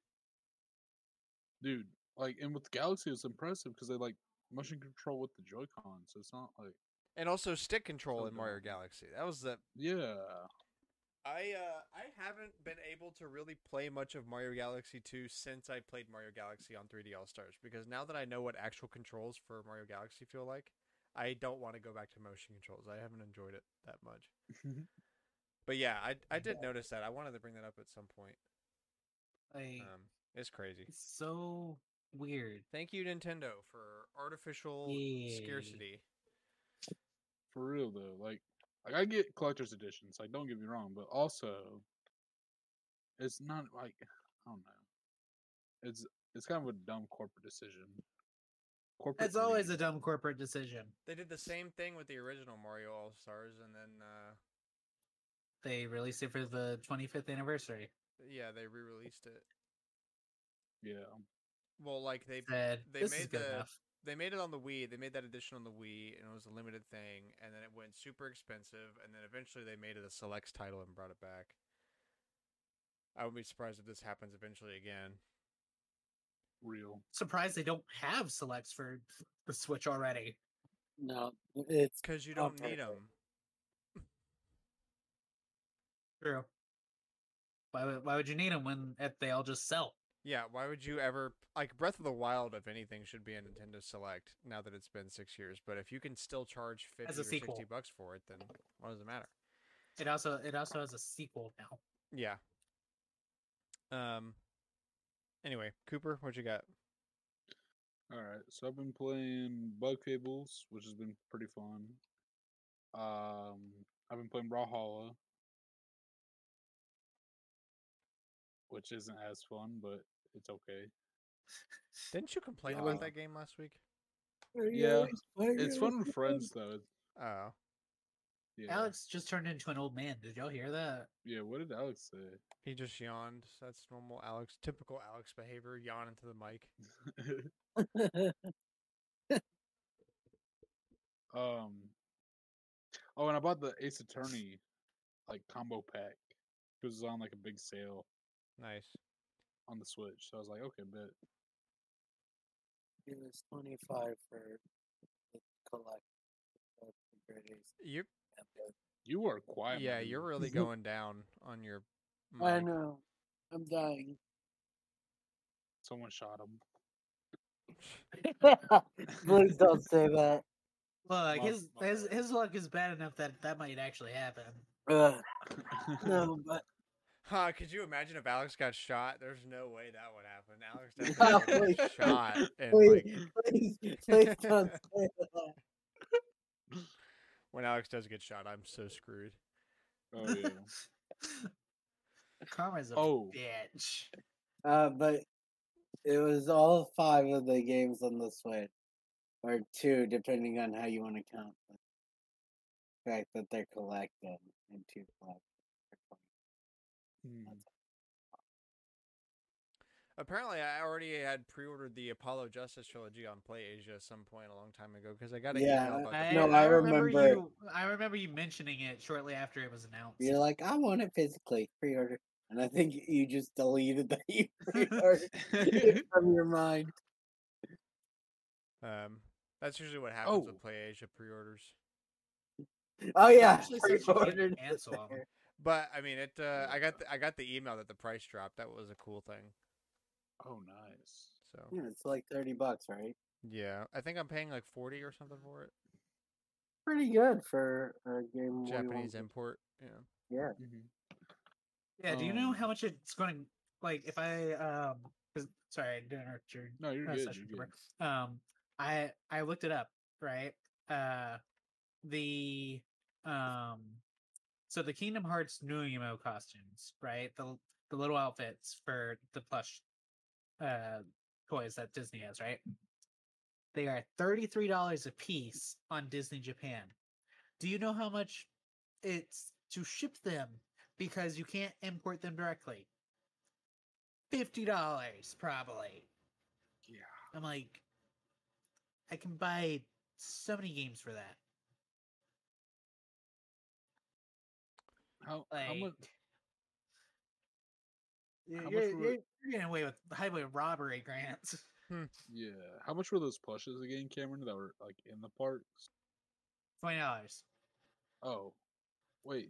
dude, like, and with Galaxy, it's impressive because they like motion control with the Joy-Con, so it's not like, And also stick control So in Mario. Galaxy. That was the yeah, I uh I haven't been able to really play much of Mario Galaxy 2 since I played Mario Galaxy on 3D All Stars because now that I know what actual controls for Mario Galaxy feel like, I don't want to go back to motion controls. I haven't enjoyed it that much. But yeah, I I did notice that. I wanted to bring that up at some point. Like Um, it's crazy. it's so weird. Thank you, Nintendo, for artificial Yay. scarcity. For real though, like like I get collector's editions, like don't get me wrong, but also it's not like I don't know. It's it's kind of a dumb corporate decision. Corporate It's always a dumb corporate decision. They did the same thing with the original Mario All Stars, and then uh, They released it for the 25th anniversary. yeah, they re-released it. yeah. Well, like they Said they this is made good the- enough. They made it on the Wii. They made that edition on the Wii, and it was a limited thing. And then it went super expensive, and then eventually they made it a selects title and brought it back. I would be surprised if this happens eventually again. Real. Surprised they don't have selects for the Switch already. No, it's Because you don't need them. True. Why would, why would you need them when they all just sell? Yeah, why would you ever like Breath of the Wild? If anything, should be a Nintendo Select now that it's been six years. But if you can still charge fifty As a or sixty bucks for it, then what does it matter? It also it also has a sequel now. Yeah. Um. Anyway, Cooper, what you got? All right, so I've been playing Bug Fables, which has been pretty fun. Um, I've been playing Brawlhalla, which isn't as fun, but it's okay. Didn't you complain Uh, about that game last week? Yeah, It's fun with friends though. Oh, Yeah, Alex just turned into an old man. Did y'all hear that? Yeah, what did Alex say? he just yawned. That's normal Alex, typical Alex behavior. Yawn into the mic. um, oh, and I bought the Ace Attorney like combo pack. It was on like a big sale Nice. on the Switch, so I was like, okay, bet. It was twenty five for the collect. Uh, of the Great Ace You, Epic. You are quiet. yeah, my you're really going down on your. I know. I'm dying. Someone shot him. Please don't say that. Look, My his his his luck is bad enough that that might actually happen. Ugh, no, but Huh, could you imagine if Alex got shot? There's no way that would happen. Alex definitely would get shot. And please, like, please, please don't say that. when Alex does get shot, I'm so screwed. oh yeah. Karma's a Oh. bitch. Uh, but it was all five of the games on the Switch, or two, depending on how you want to count the fact that they're collected in two collections. Hmm. Apparently, I already had pre-ordered the Apollo Justice trilogy on PlayAsia at some point a long time ago because I got an Yeah, email about I, No, I I remember, remember- you. I remember you mentioning it shortly after it was announced. You're like, I want it physically pre-order, and I think you just deleted that you pre-ordered from your mind. Um, that's usually what happens Oh. with PlayAsia pre-orders. Oh yeah, Actually says you can't pre-ordered it cancel 'em. There. But I mean, it. Uh, I got the, I got the email that the price dropped. That was a cool thing. Oh, nice. So Yeah, it's like thirty bucks, right? yeah, I think I'm paying like forty or something for it. Pretty good for a game. Japanese import. Yeah. Yeah. hmm Yeah, do you know Um, how much it's going to like if I um 'cause- sorry, I didn't interrupt your No, you're uh, good. You're good. Um I I looked it up, right? Uh the um so the Kingdom Hearts nuiMO costumes, right? The the little outfits for the plush uh toys that Disney has, right? They are $33 a piece on Disney Japan. Do you know how much it's to ship them because you can't import them directly? $50 probably. Yeah. I'm like, I can buy so many games for that. How Like, how much? you're, how you're, were- you're you're getting away with highway robbery grants. Hmm. Yeah. How much were those plushes again, Cameron? That were like in the parks? Twenty dollars. Oh, wait.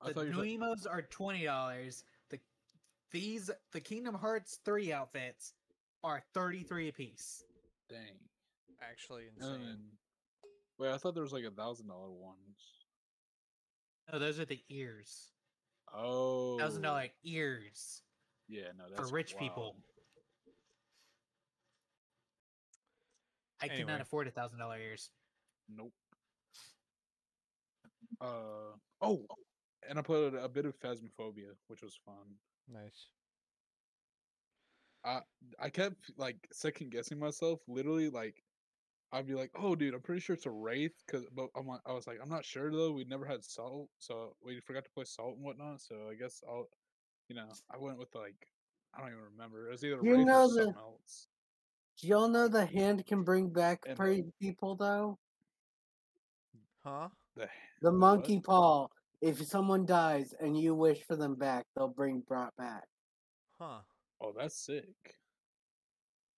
I The thought you nuiMOs are twenty dollars. The these the Kingdom Hearts three outfits are thirty three a piece. Dang. Actually insane. then, wait, I thought there was like a thousand dollar ones. No, those are the ears. Oh. Thousand dollar ears. Yeah, no, for rich wild. people. I Anyway. cannot afford a thousand dollar ears. Nope. Uh oh, and I played a bit of Phasmophobia, which was fun. Nice. I I kept like second guessing myself. Literally, like I'd be like, "Oh, dude, I'm pretty sure it's a wraith." Cause, but I'm like, I was like, I'm not sure though. We never had salt, so we forgot to play salt and whatnot. So I guess I'll, you know, I went with like I don't even remember. It was either You wraith know or the- something else. Do y'all know the hand can bring back And- pretty people though? Huh? The The the what? monkey paw. If someone dies and you wish for them back, they'll bring brought back. Huh. Oh, that's sick.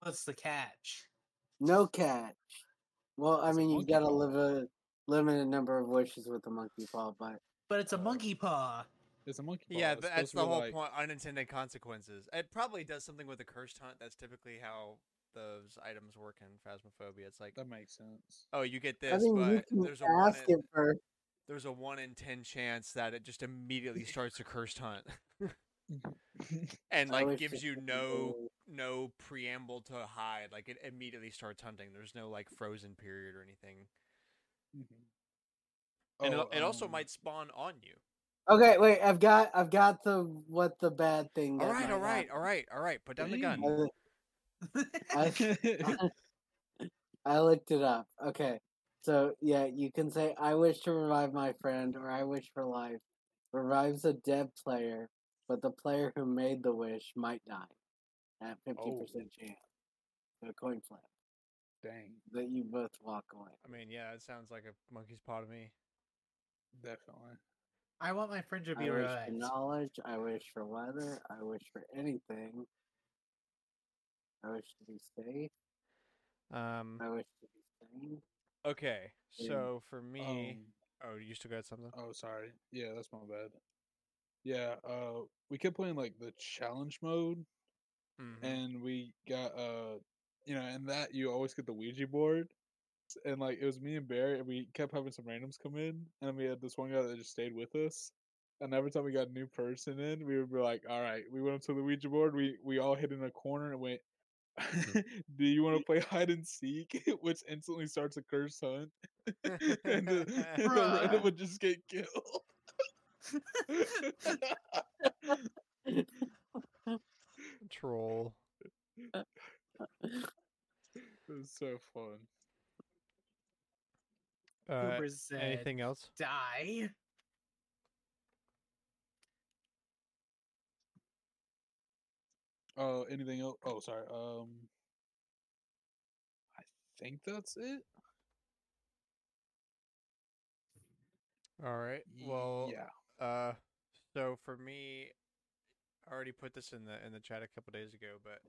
What's the catch? No catch. Well, I It's a mean, you monkey gotta paw. live a limited number of wishes with the monkey paw, but But it's a monkey paw. It's a monkey. Paw. Yeah, It's that's the whole like- point. Unintended consequences. It probably does something with a cursed hunt. That's typically how those items work in Phasmophobia. It's like, That makes sense. oh, you get this, I this, mean, you but can there's a one ask in, it for. there's a one in ten chance that it just immediately starts a cursed hunt, and like gives you no be- no preamble to hide. Like it immediately starts hunting. There's no like frozen period or anything, Mhm. and Oh, it, it also um, might spawn on you. Okay, wait. I've got, I've got the what the bad thing. All right, all right, happen. all right, all right. Put down the gun. Dang. I- I looked it up. Okay. So yeah, you can say I wish to revive my friend or I wish for life. Revives a dead player, but the player who made the wish might die. At fifty percent chance. So coin flip. Dang, That you both walk away. I mean, yeah, it sounds like a monkey's paw to me. definitely. I want my friend to be I be wish for knowledge, I wish for weather, I wish for anything. I wish to be safe, Um. I wish to be sane. Okay, Yeah. so for me, Um, oh, you still got something? Oh, sorry. Yeah, that's my bad. Yeah, uh, we kept playing like the challenge mode, Mhm. and we got uh, you know, and that you always get the Ouija board, and like it was me and Barry, and we kept having some randoms come in, and we had this one guy that just stayed with us, and every time we got a new person in, we would be like, all right, we went up to the Ouija board, we we all hid in a corner and went. Do you want to play hide and seek, which instantly starts a curse hunt, and the, and the random would just get killed. Troll. it was so fun. Uh, Cooper said, anything else? die. Uh, anything else? Oh, sorry. Um, I think that's it. All right. Well, yeah. uh, so for me, I already put this in the in the chat a couple days ago, but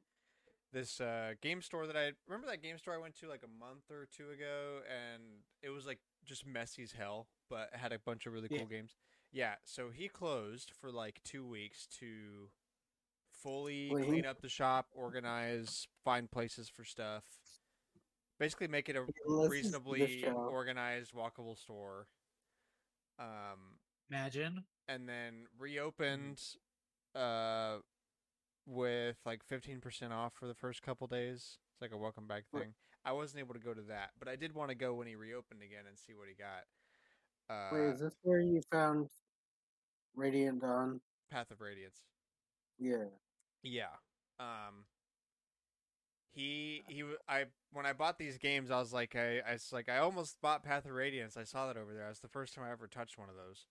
this uh, game store that I remember that game store I went to like a month or two ago, and it was like just messy as hell, but it had a bunch of really Yeah. cool games. Yeah. So he closed for like two weeks to fully Wait, clean up the shop, organize, find places for stuff. Basically, make it a listens to the reasonably organized, walkable store. Um, Imagine. and then reopened uh with like 15% off for the first couple days. It's like a welcome back Right. thing. I wasn't able to go to that, but I did want to go when he reopened again and see what he got. Uh Wait, is this where you found Radiant Dawn? Path of Radiance. Yeah. Yeah. Um he he I when I bought these games I was like I I was like I almost bought Path of Radiance. I saw that over there. Was the first time I ever touched one of those.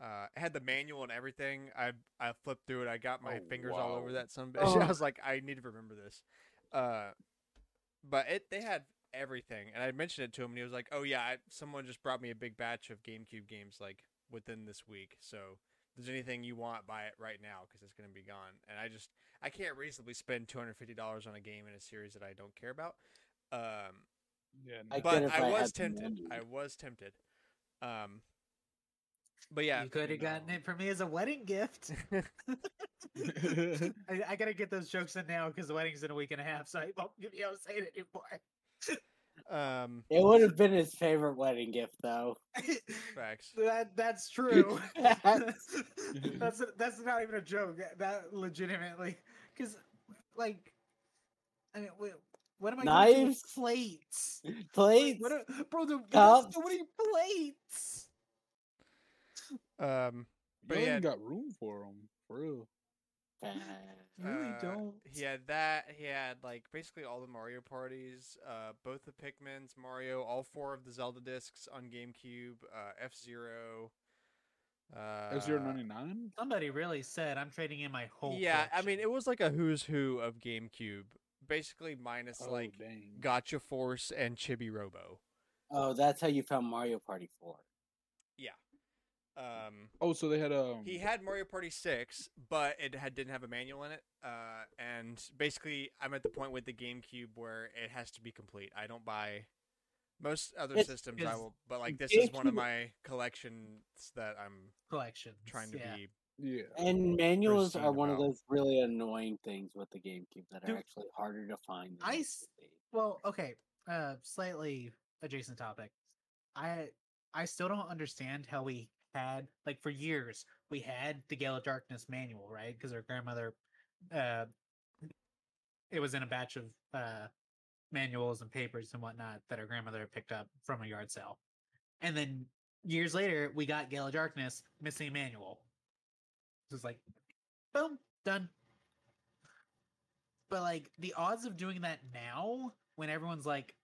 Uh, it had the manual and everything. I I flipped through it. I got my Oh, fingers all over that some bitch. Oh. I was like, I need to remember this. Uh, but it they had everything, and I mentioned it to him, and he was like, "Oh yeah, I, someone just brought me a big batch of GameCube games like within this week. So if there's anything you want, buy it right now because it's gonna be gone." And I just I can't reasonably spend two hundred fifty dollars on a game in a series that I don't care about. Um, Yeah. I but I I was tempted. I was tempted. Um, but yeah, you could have gotten it for me as a wedding gift. I, I gotta get those jokes in now because the wedding's in a week and a half, so I won't be able to say it anymore. Um, It would have been his favorite wedding gift, though. facts. that that's true. that's that's not even a joke. that- That legitimately, because like, I mean, wait, what am I? gonna Knives? plates. Like, Plates. what are, bro, the, Cups? there's so many plates. Um, but you yeah, ain't got room for them, for real. Really uh, don't. He had that. He had like basically all the Mario parties, uh, both the Pikmin's, Mario, all four of the Zelda discs on GameCube, uh, F Zero. Uh, F zero ninety nine. Somebody really said I'm trading in my whole. Yeah, I mean it was like a who's who of GameCube, basically minus Oh like dang. Gotcha Force and Chibi Robo. Oh, that's how you found Mario Party 4. Um, Oh, so they had um. he had Mario Party Six, but it had didn't have a manual in it. Uh, and basically, I'm at the point with the GameCube where it has to be complete. I don't buy most other It's- systems. I will, but like this is one of my collections that I'm collection trying to yeah. be. yeah. And manuals pristine are one of those really annoying things with the GameCube that are actually harder to find. Than I they s- should be. Well, okay. Uh, slightly adjacent topic. I I still don't understand how we had like for years we had the Gale of Darkness manual, right? Because our grandmother, uh, it was in a batch of uh manuals and papers and whatnot that our grandmother picked up from a yard sale, and then years later we got Gale of Darkness missing manual. So it's like, boom, done. But like the odds of doing that now, when everyone's like,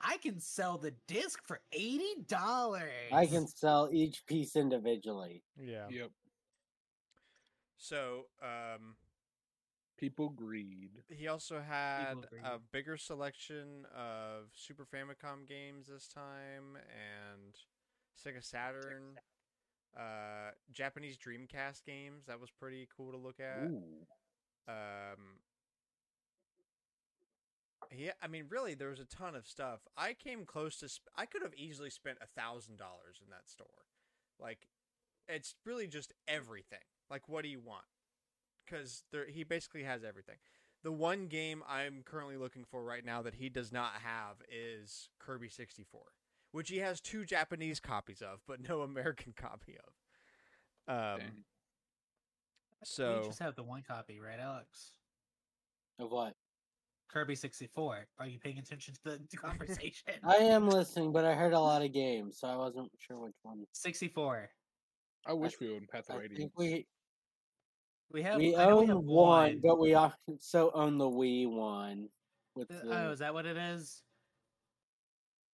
I can sell the disc for eighty dollars. I can sell each piece individually. Yeah. Yep. So, um, People greed. he also had a bigger selection of Super Famicom games this time and Sega Saturn, uh, Japanese Dreamcast games. That was pretty cool to look at. Ooh. Um, yeah, I mean, really, there was a ton of stuff. I came close to. Sp- I could have easily spent a thousand dollars in that store. Like, it's really just everything. Like, what do you want? Because there, he basically has everything. The one game I'm currently looking for right now that he does not have is Kirby 64, which he has two Japanese copies of, but no American copy of. Um, Dang. so we just have the one copy, right, Alex? Of what? Kirby sixty four. Are you paying attention to the, the conversation? I am listening, but I heard a lot of games, so I wasn't sure which one. Sixty four. I wish we owned Path of I Radiance. think we We have. we I know own have one, but we also own the Wii one. With Uh, the, oh, is that what it is?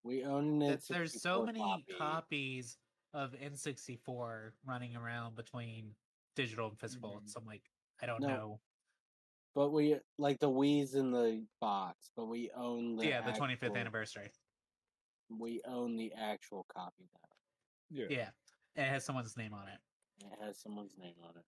we own it. There's so many copies of N64 running around between digital and physical. Mhm. So I'm like, I don't No, know. But we like the Wii's in the box, but we own the yeah, the 25th anniversary. We own the actual copy though. Yeah. Yeah, and it has someone's name on it. It has someone's name on it.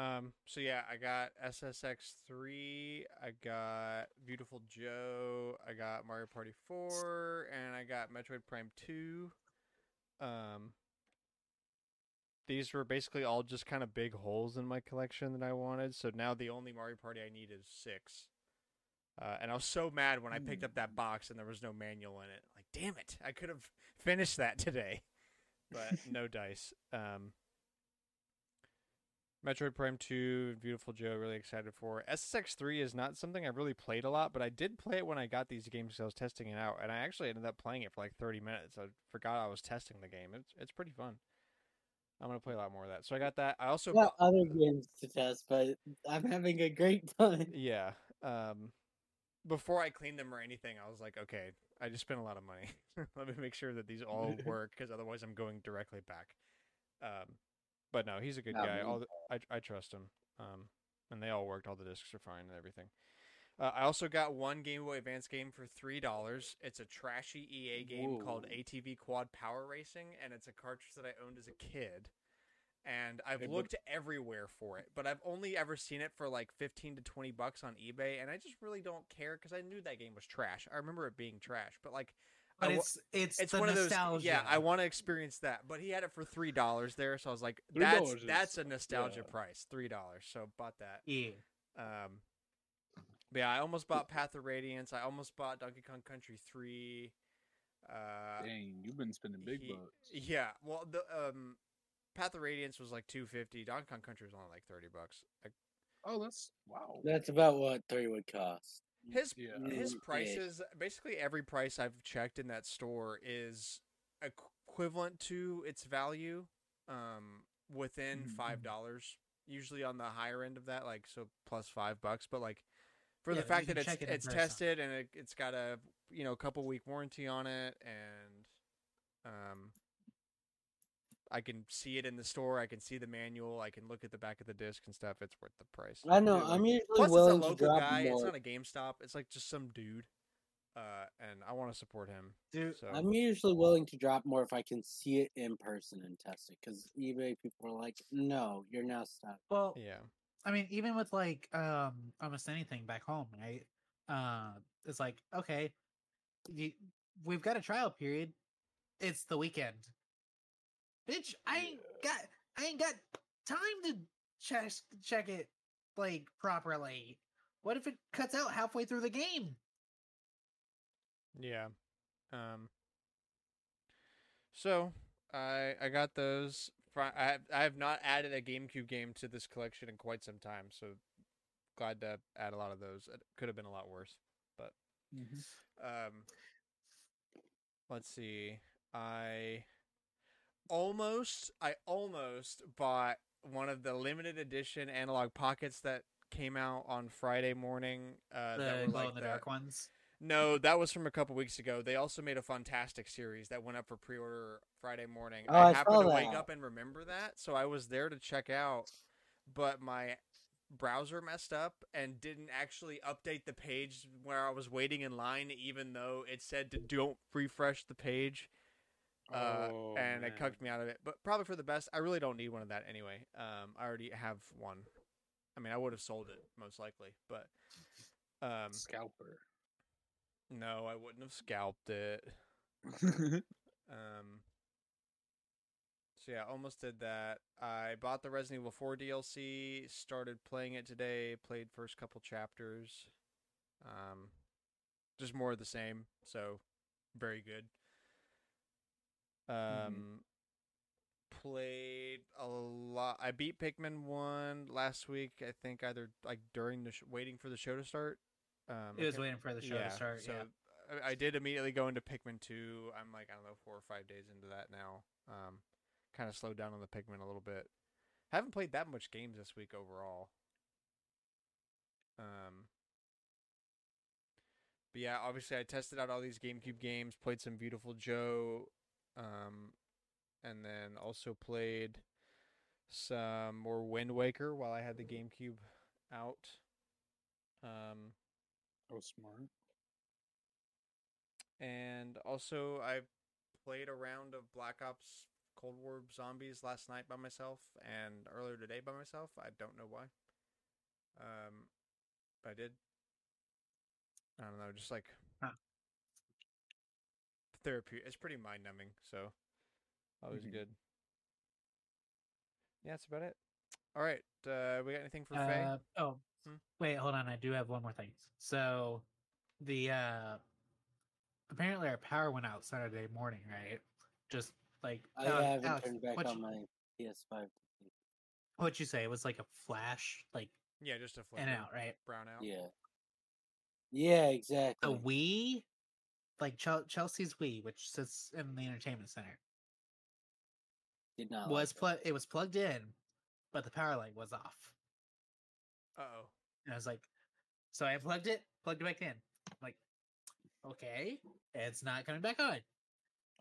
Um, so yeah, I got SSX three, I got Beautiful Joe, I got Mario Party four, and I got Metroid Prime two. Um, these were basically all just kind of big holes in my collection that I wanted. So now the only Mario Party I need is six. Uh, and I was so mad when I picked up that box and there was no manual in it. Like, damn it! I could have finished that today, but no dice. Um, Metroid Prime 2, Beautiful Joe, really excited for. SSX3 is not something I've really played a lot, but I did play it when I got these games 'cause I was testing it out, and I actually ended up playing it for like 30 minutes. I forgot I was testing the game. It's it's pretty fun. I'm gonna play a lot more of that. So I got that. I also got other games to test, but I'm having a great time. yeah. Um, before I cleaned them or anything, I was like, okay, I just spent a lot of money. Let me make sure that these all work, because otherwise I'm going directly back. Um, but no, he's a good Yeah, guy. the, I I trust him. Um, and they all worked. All the discs are fine and everything. Uh, I also got one Game Boy Advance game for three dollars. It's a trashy EA game called ATV Quad Power Racing, and it's a cartridge that I owned as a kid. And I've but- looked everywhere for it, but I've only ever seen it for like fifteen to twenty bucks on eBay, and I just really don't care because I knew that game was trash. I remember it being trash, but like, But it's it's it's the one of those. Yeah, I want to experience that. But he had it for three dollars there, so I was like, $3 that's is- that's a nostalgia yeah. price, three dollars. So bought that. Yeah. Um, But yeah, I almost bought Path of Radiance. I almost bought Donkey Kong Country 3. Uh, Dang, you've been spending big he- bucks. Yeah, well, the um, Path of Radiance was like 250. Donkey Kong Country was only like 30 bucks. Like, Oh, that's wow. That's about what three would cost. his Yeah. his prices, basically every price I've checked in that store is equivalent to its value um within Mhm, five dollars usually on the higher end of that like so plus five bucks but like for Yeah, the fact that it's it it's person. tested and it, it's got a you know couple week warranty on it and um I can see it in the store. I can see the manual. I can look at the back of the disc and stuff. It's worth the price. I know. I'm like- usually Plus, it's a willing to local drop guy. It's more. not a GameStop. It's like just some dude, uh, and I want to support him. Dude, So I'm usually willing to drop more if I can see it in person and test it. Because eBay people are like, "No, you're now stuck." well, yeah, I mean, even with like um almost anything back home, right? Uh, it's like okay, you, we've got a trial period. It's the weekend, bitch. I ain't got I ain't got time to check check it like properly. What if it cuts out halfway through the game? yeah. Um. So I I got those. I have, I have not added a GameCube game to this collection in quite some time. So glad to add a lot of those. It could have been a lot worse. But um, let's see. I almost, I almost bought one of the limited edition Analogue Pockets that came out on Friday morning. Uh, that the were glow like in the- dark ones. No, that was from a couple weeks ago. They also made a fantastic series that went up for pre-order Friday morning. Oh, I I happened to wake up and remember that, so I was there to check out, but my browser messed up and didn't actually update the page where I was waiting in line, even though it said to don't refresh the page. Uh, Oh, and it man. cucked me out of it, but probably for the best. I really don't need one of that anyway. Um, I already have one. I mean, I would have sold it most likely, but um, Scalper. No, I wouldn't have scalped it. Um. So yeah, almost did that. I bought the Resident Evil 4 DLC, started playing it today, played first couple chapters. Um, just more of the same, so very good. Um, played a lot. I beat Pikmin one last week. I think either like during the sh- waiting for the show to start. Um, It was waiting for the show to start. so yeah. I, I did immediately go into Pikmin 2. I'm like, I don't know, four or five days into that now. Um, kind of slowed down on the Pikmin a little bit. Haven't played that much games this week overall. Um, but yeah, obviously I tested out all these GameCube games, played some Beautiful Joe, um, and then also played some more Wind Waker while I had the GameCube out. Um, oh, smart. and also I played a round of Black Ops Cold War Zombies last night by myself and earlier today by myself. I don't know why. Um, but I did. I don't know, just like Huh. therapy. It's pretty mind numbing, so always Mhm. good. Yeah, that's about it. All right, uh, we got anything for Faye? Uh, oh, Hmm? wait, hold on. I do have one more thing. So, the uh apparently our power went out Saturday morning, right? Just like I uh, haven't Alex, turned back what'd on you, my PS5. What'd you say? It was like a flash, like Yeah, just a in flicker, and out, right? brown out. Yeah. Yeah, exactly. The exactly. Wii, like Chel- Chelsea's Wii, which sits in the entertainment center, Did not was like pl- it was plugged in, but the power light was off. Uh oh. And I was like, so I unplugged it, plugged it back in. I'm like, okay, it's not coming back on.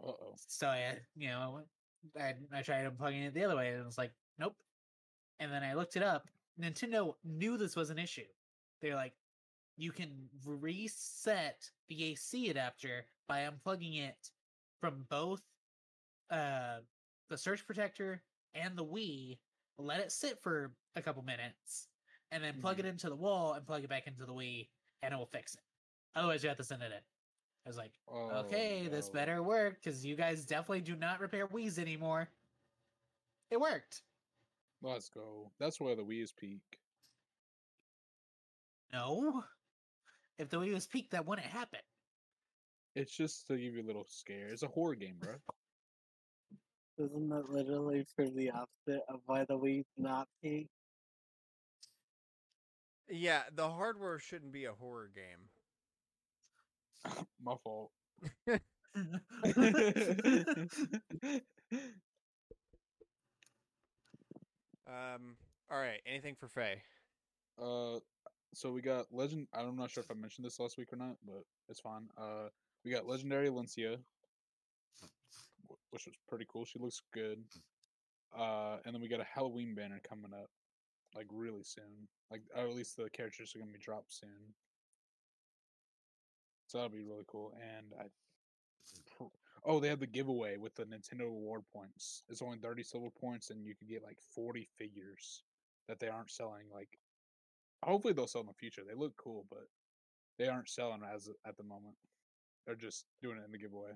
Uh oh. So I, you know, I, I tried unplugging it the other way, and it was like, nope. And then I looked it up. Nintendo knew this was an issue. They're like, you can reset the AC adapter by unplugging it from both uh, the surge protector and the Wii. Let it sit for a couple minutes, and then plug it mm-hmm. into the wall and plug it back into the Wii, and it will fix it. Otherwise, you have to send it in. I was like, Oh, okay, this better work because you guys definitely do not repair Wii's anymore. It worked. Let's go. That's where the Wii is peak. No, If the Wii was peaked, that wouldn't happen. It's just to give you a little scare. It's a horror game, bro. Isn't that literally for the opposite of why the Wii's not peak? Yeah, the hardware shouldn't be a horror game. My fault. Um. All right. Anything for Faye? Uh, so we got legend. I'm not sure if I mentioned this last week or not, but it's fine. Uh, we got legendary Alencia, which was pretty cool. She looks good. Uh, and then we got a Halloween banner coming up, like really soon. Like, or at least the characters are gonna be dropped soon. So that'll be really cool. And I, oh, they have the giveaway with the Nintendo reward points. It's only 30 silver points, and you can get like 40 figures that they aren't selling. Like, hopefully they'll sell in the future. They look cool, but they aren't selling as at the moment. They're just doing it in the giveaway.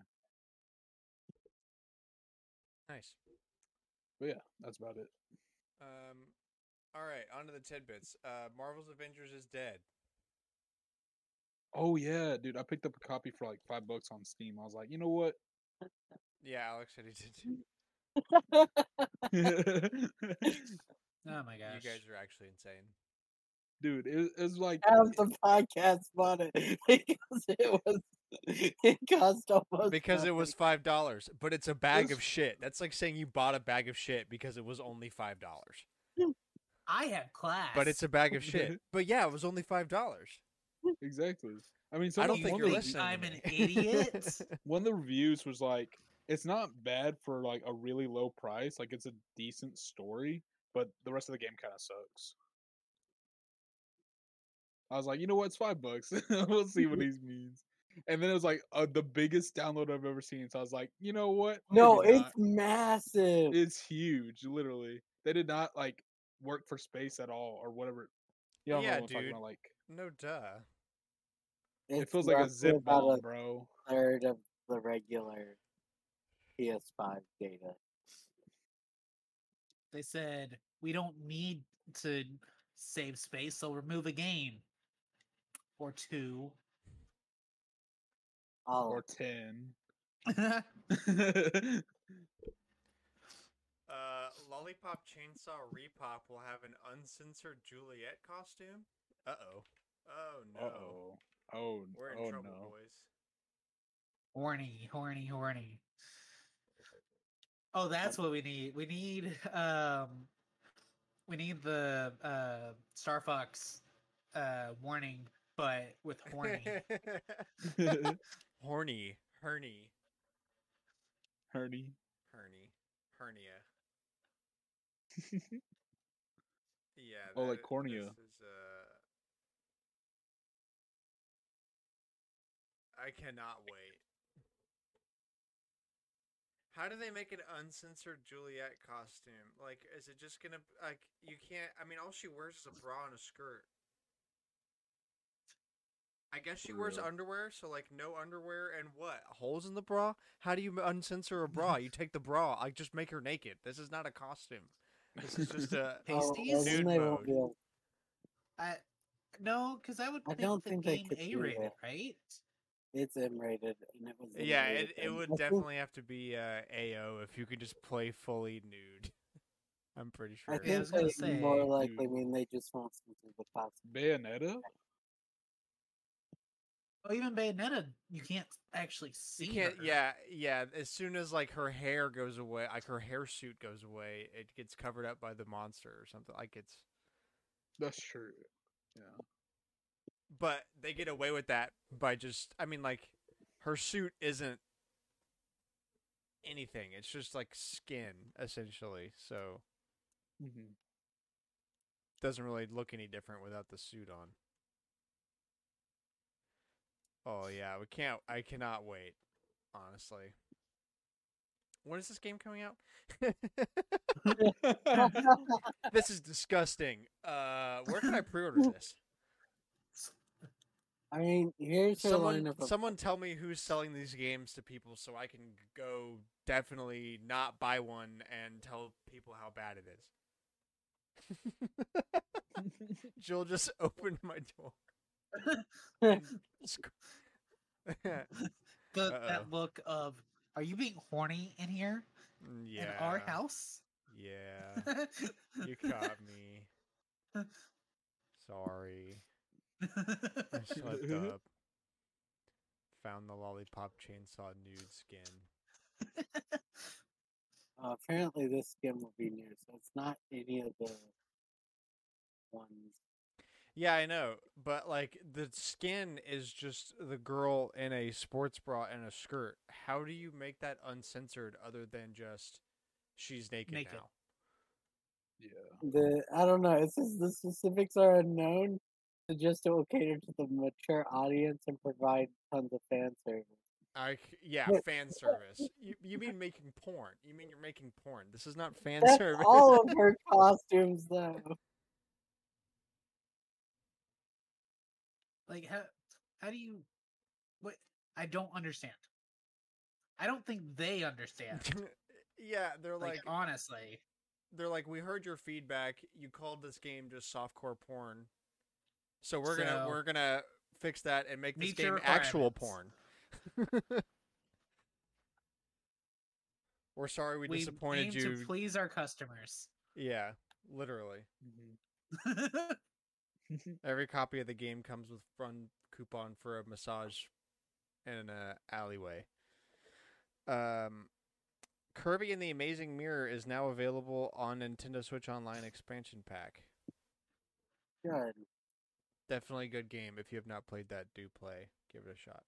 Nice. But yeah, that's about it. Um. All right. On to the tidbits. Uh, Marvel's Avengers is dead. Oh yeah, dude, I picked up a copy for like five bucks on Steam. I was like, you know what? Yeah, Alex said he did too. Oh my gosh. You guys are actually insane. dude, it, it was like Half the podcast bought it because it was it cost almost Because it was five dollars, but it's a bag was- of shit. That's like saying you bought a bag of shit because it was only five dollars. I have class. But it's a bag of shit. But yeah, it was only five dollars. exactly. I mean, I don't think you're of the, think listening. I'm an idiot? one of the reviews was like, it's not bad for like a really low price. Like it's a decent story, but the rest of the game kind of sucks. I was like, you know what? It's five bucks. we'll see what these means. And then it was like uh, the biggest download I've ever seen. So I was like, you know what? No, it's not. massive. it's huge. Literally, they did not like work for space at all or whatever. You know Yeah, what I'm dude. about? Like no duh. it feels like a zip about bomb, a bro. third of the regular PS5 data. They said we don't need to save space, so remove a game or two. Oh, Or ten. Lollipop Chainsaw Repop will have an uncensored Juliet costume. Uh oh. Oh no. oh. Oh. We're in oh trouble, no. boys. horny, horny, horny. Oh, that's what we need. We need um we need the uh Star Fox uh warning, but with horny. Horny. Herny. Herny. Herny. Hernia. Yeah. Oh, like cornea. Is, uh... I cannot wait. How do they make an uncensored Juliet costume? Like, is it just gonna like you can't? I mean, all she wears is a bra and a skirt. I guess she wears underwear, so like no underwear and what holes in the bra? How do you uncensor a bra? you take the bra, I just make her naked. This is not a costume. This is just a oh, Pasties? well, Nude they mode. able- I no, because I would I don't the think they game could do A rated, right? It's M-rated, and it was. Yeah, M-rated, it, it would definitely have to be uh, AO if you could just play fully nude. I'm pretty sure. I Yeah, I think was gonna say, more likely dude. mean they just won't censor the costume. Bayonetta? Oh, even Bayonetta, you can't actually see. you can't. her. Yeah, yeah. As soon as like her hair goes away, like her hair suit goes away, it gets covered up by the monster or something. Like it's. That's true. Yeah. But they get away with that by just. I mean, like her suit isn't anything. It's just like skin essentially. So Mm-hmm. doesn't really look any different without the suit on. Oh yeah, we can't. I cannot wait. Honestly, when is this game coming out? this is disgusting. Uh, where can I pre-order this? I mean, here's her Someone, lineup of someone tell me who's selling these games to people so I can go definitely not buy one and tell people how bad it is. Jill just opened my door. Sc- The, that look of are you being horny in here yeah. in our house? Yeah. You caught me. Sorry. I slipped up. Found the lollipop chainsaw nude skin. Uh, apparently, this skin will be new, so it's not any of the ones. Yeah, I know, but like the skin is just the girl in a sports bra and a skirt. How do you make that uncensored other than just she's naked, Naked. now? Yeah. The I don't know. It says the specifics are unknown. Suggest it will cater to the mature audience and provide tons of fan service. I c- yeah, fan service. You you mean making porn? You mean you're making porn? This is not fan That's service. all of her costumes, though. Like how how do you what I don't understand. I don't think they understand. yeah, they're like, like honestly. they're like we heard your feedback. You called this game just softcore porn. So we're gonna we're gonna fix that and make this game actual porn. we're sorry we, We disappointed you. to please our customers. yeah, literally. Mm-hmm. Every copy of the game comes with fun coupon for a massage in an alleyway. Um, Kirby and the Amazing Mirror is now available on Nintendo Switch Online expansion pack. Good. Definitely a good game. If you have not played that, do play. Give it a shot.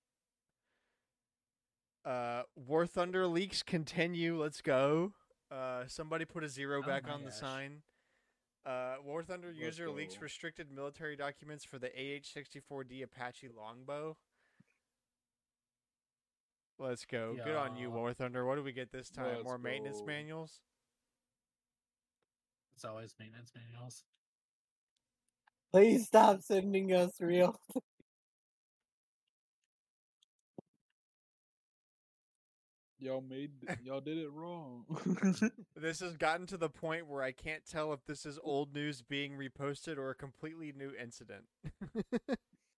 Uh, War Thunder leaks continue. Let's go. Uh, somebody put a zero Oh back my on the sign. Uh, War Thunder Let's user leaks restricted military documents for the AH-64D Apache longbow. Let's go. Good on you, War Thunder. What do we get this time? Let's More maintenance manuals? It's always maintenance manuals. Please stop sending us real. Y'all made y'all did it wrong. This has gotten to the point where I can't tell if this is old news being reposted or a completely new incident.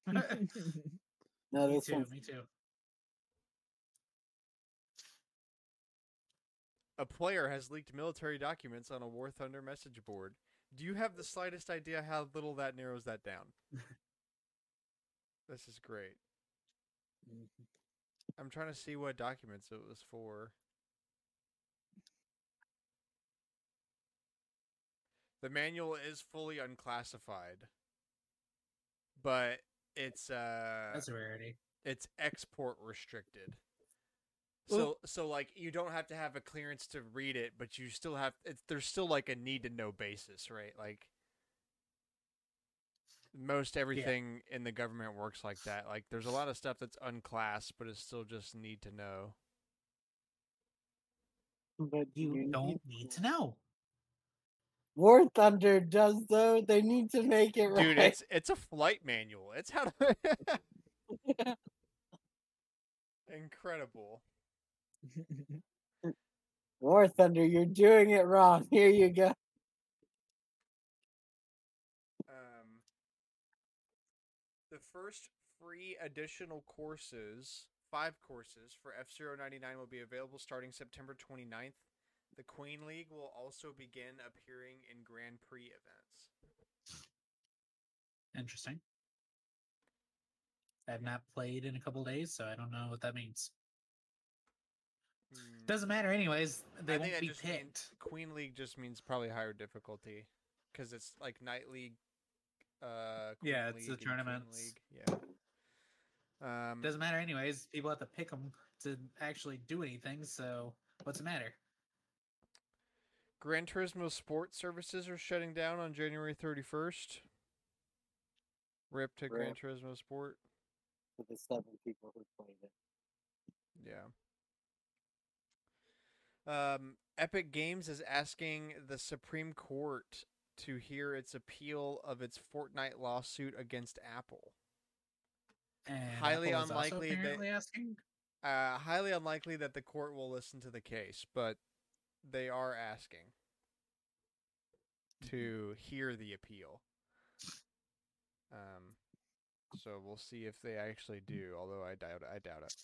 No, me too, one's me too. A player has leaked military documents on a War Thunder message board. Do you have the slightest idea how little that narrows that down? this is great. Mm-hmm. I'm trying to see what documents it was for. The manual is fully unclassified, but it's uh That's a rarity. it's export restricted. So so like you don't have to have a clearance to read it, but you still have it's there's still like a need to know basis, right? Like most everything in the government works like that. Like there's a lot of stuff that's unclassed, but it's still just need to know. but You don't need to know. War Thunder does though. They need to make it right. Dude, it's it's a flight manual. It's how to incredible. War Thunder, you're doing it wrong. Here you go. Um, the first free additional courses, five courses for F Zero ninety nine, will be available starting September 29th. The Queen League will also begin appearing in Grand Prix events. Interesting. I've not played in a couple days, so I don't know what that means. Hmm, Doesn't matter, anyways. They I won't be picked. Queen League just means probably higher difficulty because it's like Knight League. Uh, Queen Yeah, it's the League and tournaments. League. Yeah. Um, Doesn't matter, anyways. People have to pick them to actually do anything. So what's the matter? Gran Turismo Sport services are shutting down on January 31st. Rip to Gran Rip. Turismo Sport. For the seven people who played it. Yeah. Um, Epic Games is asking the Supreme Court to hear its appeal of its Fortnite lawsuit against Apple. And Highly Apple unlikely that- asking. Uh, highly unlikely that the court will listen to the case, but they are asking to hear the appeal. Um, So we'll see if they actually do. Although I doubt. I doubt it.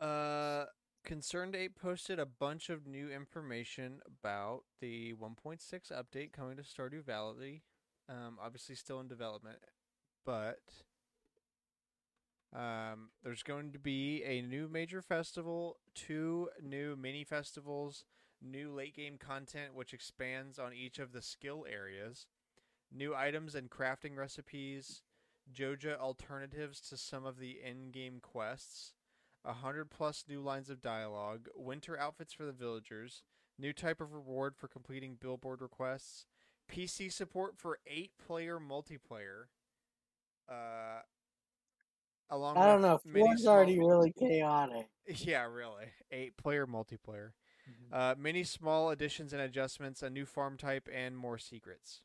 Uh, ConcernedApe posted a bunch of new information about the 1.6 update coming to Stardew Valley. Um, obviously still in development, but um, there's going to be a new major festival, two new mini festivals, new late game content which expands on each of the skill areas, new items and crafting recipes, Joja alternatives to some of the in game quests, a hundred plus new lines of dialogue, winter outfits for the villagers, new type of reward for completing billboard requests, PC support for eight player multiplayer. Uh, along I don't with know. many Four's small- already really chaotic. Yeah, really. Eight player multiplayer. Mhm. Uh, many small additions and adjustments, a new farm type, and more secrets,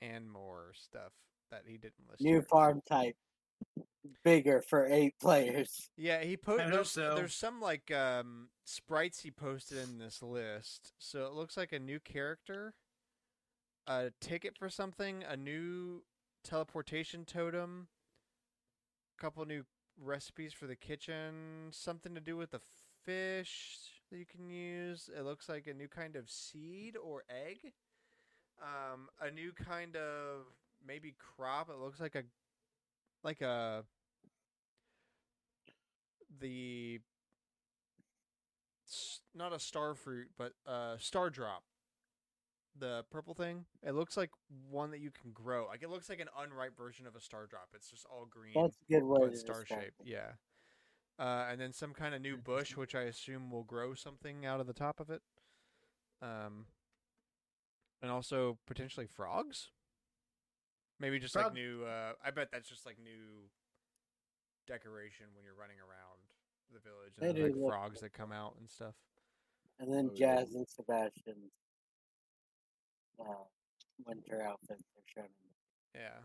and more stuff that he didn't list. New here. farm type. Bigger for eight players. Yeah, he I posted. There's, so. there's some like um, sprites he posted in this list. So it looks like a new character, a ticket for something, a new teleportation totem, a couple new recipes for the kitchen, something to do with the fish that you can use. It looks like a new kind of seed or egg, um, a new kind of maybe crop. It looks like a like a the s- not a star fruit, but uh star drop. The purple thing. It looks like one that you can grow. Like it looks like an unripe version of a star drop. It's just all green, That's a good way star shape. Yeah. Uh, and then some kind of new bush, which I assume will grow something out of the top of it. Um, and also potentially frogs. Maybe just like new. Uh, I bet that's just like new decoration when you're running around the village, and then, do like look frogs that come out and stuff. And then Oh, yeah. Jas and Sebastian's uh, winter outfits are shown. in Yeah,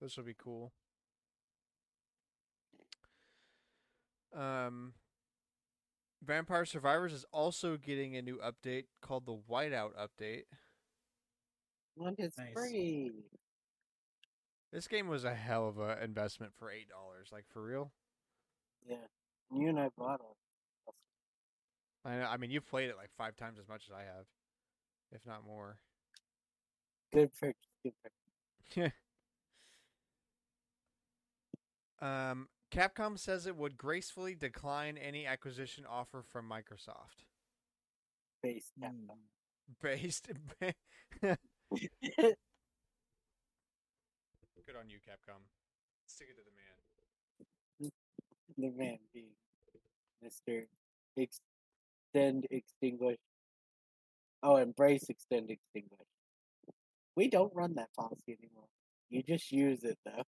this will be cool. Um, Vampire Survivors is also getting a new update called the Whiteout update. When it's Nice. free. This game was a hell of a investment for eight dollars. Like for real. Yeah. and You and I bought it. I know, I mean, you've played it like five times as much as I have, if not more. Good purchase. Good purchase. Um, Capcom says it would gracefully decline any acquisition offer from Microsoft. Hmm. Capcom. Based. Good on you, Capcom. Stick it to the man. The man being Mr. Extend Extinguish. Oh, embrace Extend Extinguish. We don't run that policy anymore. You just use it though.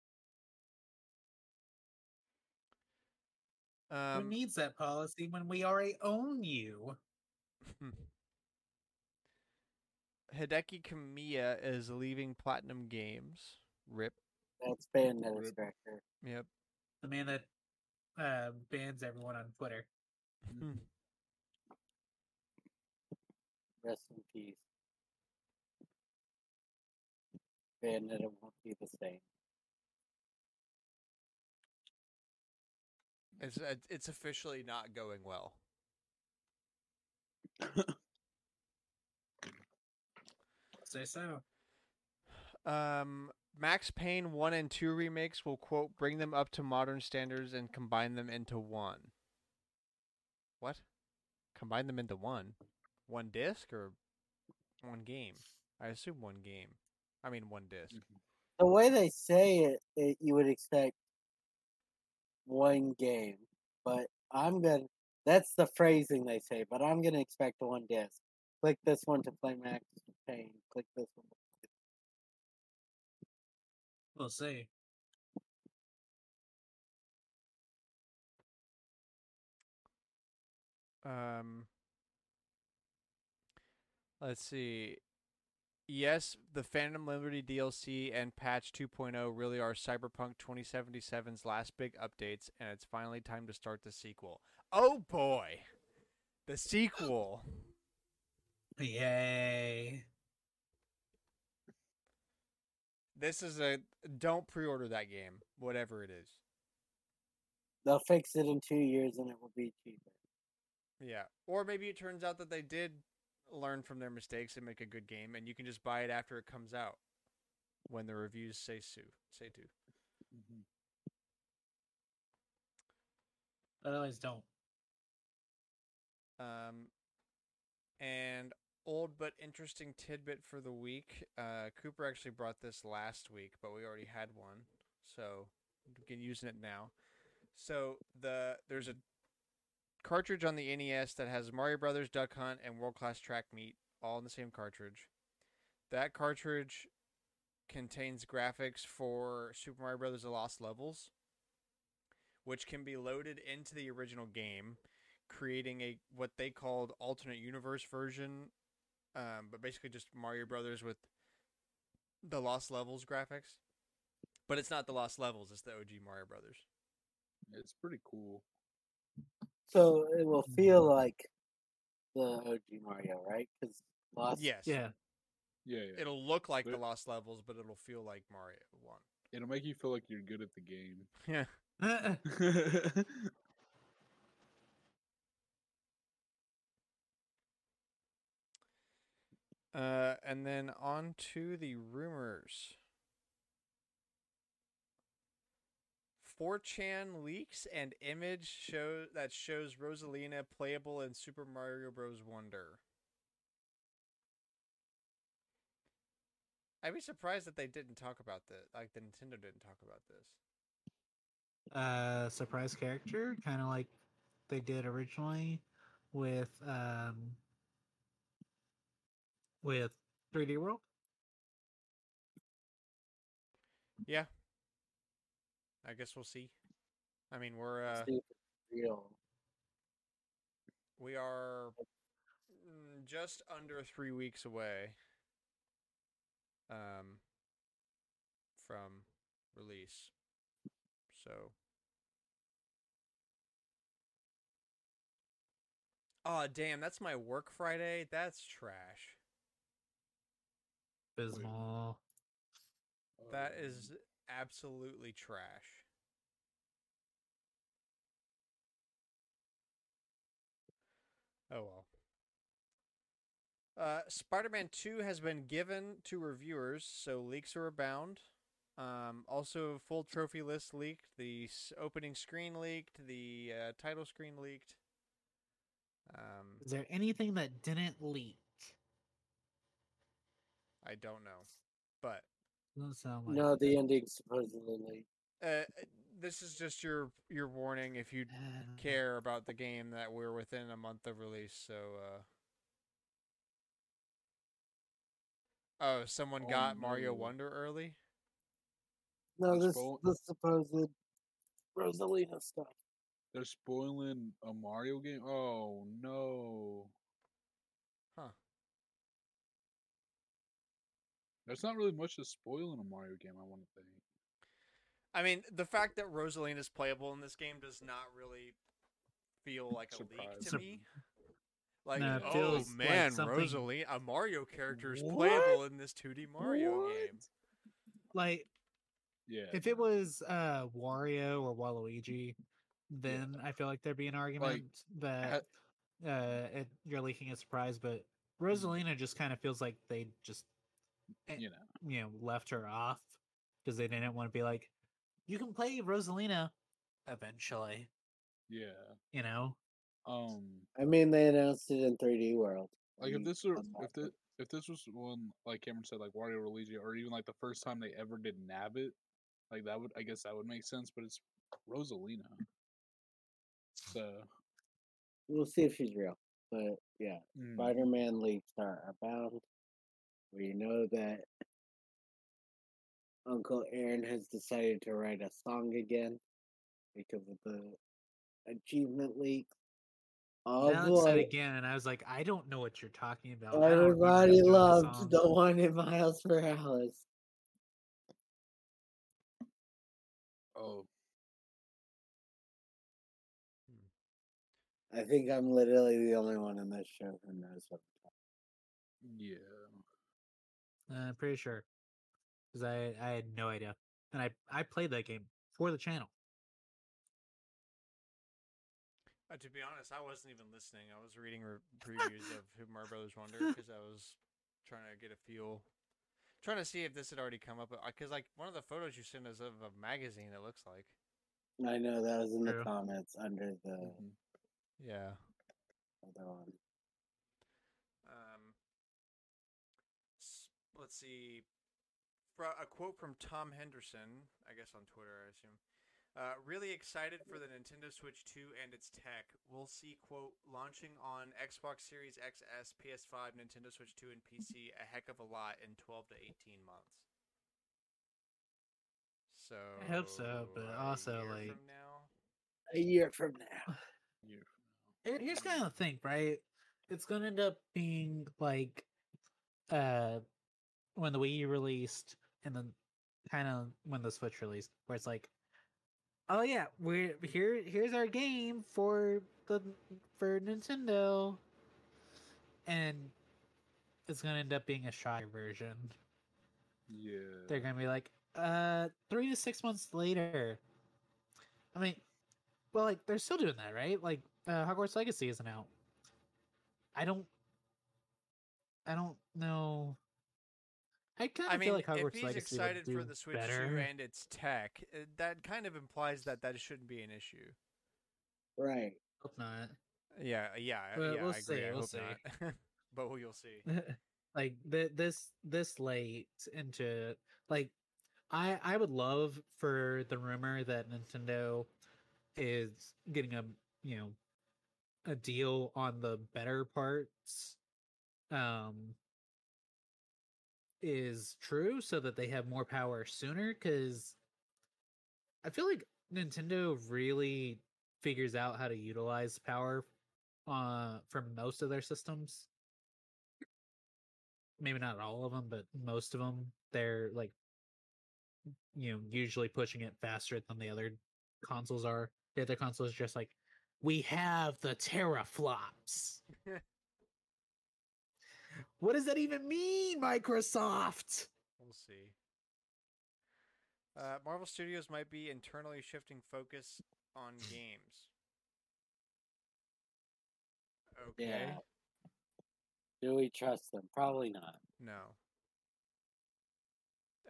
Who Um, needs that policy when we already own you? Hideki Kamiya is leaving Platinum Games. Rip. That's Bayonetta Rip. director. Yep. The man that uh, bans everyone on Twitter. Rest in peace. And it won't be the same. It's uh, it's officially not going well. Say so. Um, Max Payne 1 and 2 remakes will, quote, bring them up to modern standards and combine them into one. What? Combine them into one? One disc or one game? I assume one game. I mean, one disc. Mm-hmm. The way they say it, it you would expect one game, but I'm gonna. That's the phrasing they say, but I'm gonna expect one disc. Click this one to play Max Payne. Click this one. We'll see. Um, let's see. Yes, the Phantom Liberty DLC and patch 2.0 really are Cyberpunk 2077's last big updates, and it's finally time to start the sequel. Oh boy! The sequel! Yay. This is a don't pre-order that game, whatever it is. They'll fix it in two years and it will be cheaper. Yeah, or maybe it turns out that they did learn from their mistakes and make a good game, and you can just buy it after it comes out when the reviews say so. Say to. Mhm. Otherwise, don't. Um, and old but interesting tidbit for the week. Uh, Cooper actually brought this last week, but we already had one, so we can using it now. So the there's a cartridge on the NES that has Mario Brothers, Duck Hunt, and World Class Track Meet all in the same cartridge. That cartridge contains graphics for Super Mario Brothers: The Lost Levels, which can be loaded into the original game creating a what they called alternate universe version, um, but basically just Mario Brothers with the Lost Levels graphics. But it's not the Lost Levels; it's the OG Mario Brothers. It's pretty cool. So it will feel like the OG Mario, right? Because Lost. Yes. Yeah. Yeah, yeah. It'll look like the Lost Levels, but it'll feel like Mario One. It'll make you feel like you're good at the game. Yeah. Uh, and then on to the rumors. 4chan leaks and image show that shows Rosalina playable in Super Mario Bros. Wonder. I'd be surprised that they didn't talk about this. Like the Nintendo didn't talk about this. uh, surprise character, kind of like they did originally with um with 3D World. Yeah. I guess we'll see. I mean, we're uh, see if it's real. we are mm, just under three weeks away um, from release. So. Oh damn! That's my work Friday. That's trash. Bismal. That Um, absolutely trash. Oh well. Uh, Spider-Man 2 has been given to reviewers, so leaks are abound. Um, also, full trophy list leaked, the opening screen leaked, the uh, title screen leaked. Um, Is there anything that didn't leak? I don't know, but sound like. No, the ending supposedly. uh, this is just your your warning if you Uh, care about the game that we're within a month of release. So, uh... oh, someone Oh, got Mario. Wonder early. No, this spo- the supposed Rosalina stuff. They're spoiling a Mario game. Oh no. Huh. There's not really much to spoil in a Mario game. I want to think. I mean, the fact that Rosaline is playable in this game does not really feel like a leak to Sur- me. Like, No, it oh feels like man, something- Rosaline, a Mario character is What? playable in this 2D Mario What? game. like Yeah. if it was uh Wario or Waluigi, then I feel like there'd be an argument that uh it, you're leaking a surprise. But Rosalina just kind of feels like they just eh, you know. you know left her off because they didn't want to be like, you can play Rosalina eventually. Yeah. You know, Um. I mean, they announced it in 3D World. Like if this were if this if this was one like Cameron said like Wario or Luigi or even like the first time they ever did Nabbit, like that would I guess that would make sense. But it's Rosalina. So we'll see if she's real. But yeah, mm, Spider-Man leaks are abound. We know that Uncle Aaron has decided to write a song again because of the achievement leak. Oh Alex said boy! again, and I was like, I don't know what you're talking about. I don't remember him Everybody doing a loved the one in Miles Morales. oh hmm. I think I'm literally the only one in this show who knows what. I'm talking yeah. Uh, pretty sure. because I I had no idea, and I I played that game for the channel. Uh, to be honest, I wasn't even listening. I was reading re- previews of Super Mario Brothers Wonder because I was trying to get a feel, trying to see if this had already come up. Because like one of the photos you sent is of a magazine. It looks like. I know that was in the True. comments under the Mhm. Yeah. other one. Um, s- let's see. Fro- a quote from Tom Henderson, I guess on Twitter, I assume. Uh, really excited for the Nintendo Switch 2 and its tech. We'll see, quote, launching on Xbox Series XS, PS5, Nintendo Switch 2, and PC a heck of a lot in 12 to 18 months. So. I hope so, but a also, year like- from now? A year from now. Year Here- Here's kind of the thing, right? It's gonna end up being like uh when the Wii U released and then kind of when the Switch released, where it's like, oh yeah, we're here here's our game for the for Nintendo. And it's gonna end up being a shy version. Yeah. They're gonna be like, uh, three to six months later. I mean, well, like they're still doing that, right? Like, uh, Hogwarts Legacy isn't out. I don't, I don't know. I kind I of mean, feel like Hogwarts if he's Legacy excited would for do the Switch better. 2 and its tech, uh, that kind of implies that that shouldn't be an issue. Right. Hope not. Yeah, yeah, Well, yeah. we'll I agree. see, I we'll hope see. not. but we- you'll see. like th- this this late into like I I would love for the rumor that Nintendo is getting a you know a deal on the better parts um is true so that they have more power sooner cuz I feel like Nintendo really figures out how to utilize power uh for most of their systems maybe not all of them, but most of them, they're like, you know, usually pushing it faster than the other consoles are. The other consoles just like, we have the teraflops. what does that even mean, Microsoft? We'll see. Uh, Marvel Studios might be internally shifting focus on games. Okay. Yeah. Do we trust them? Probably not. No.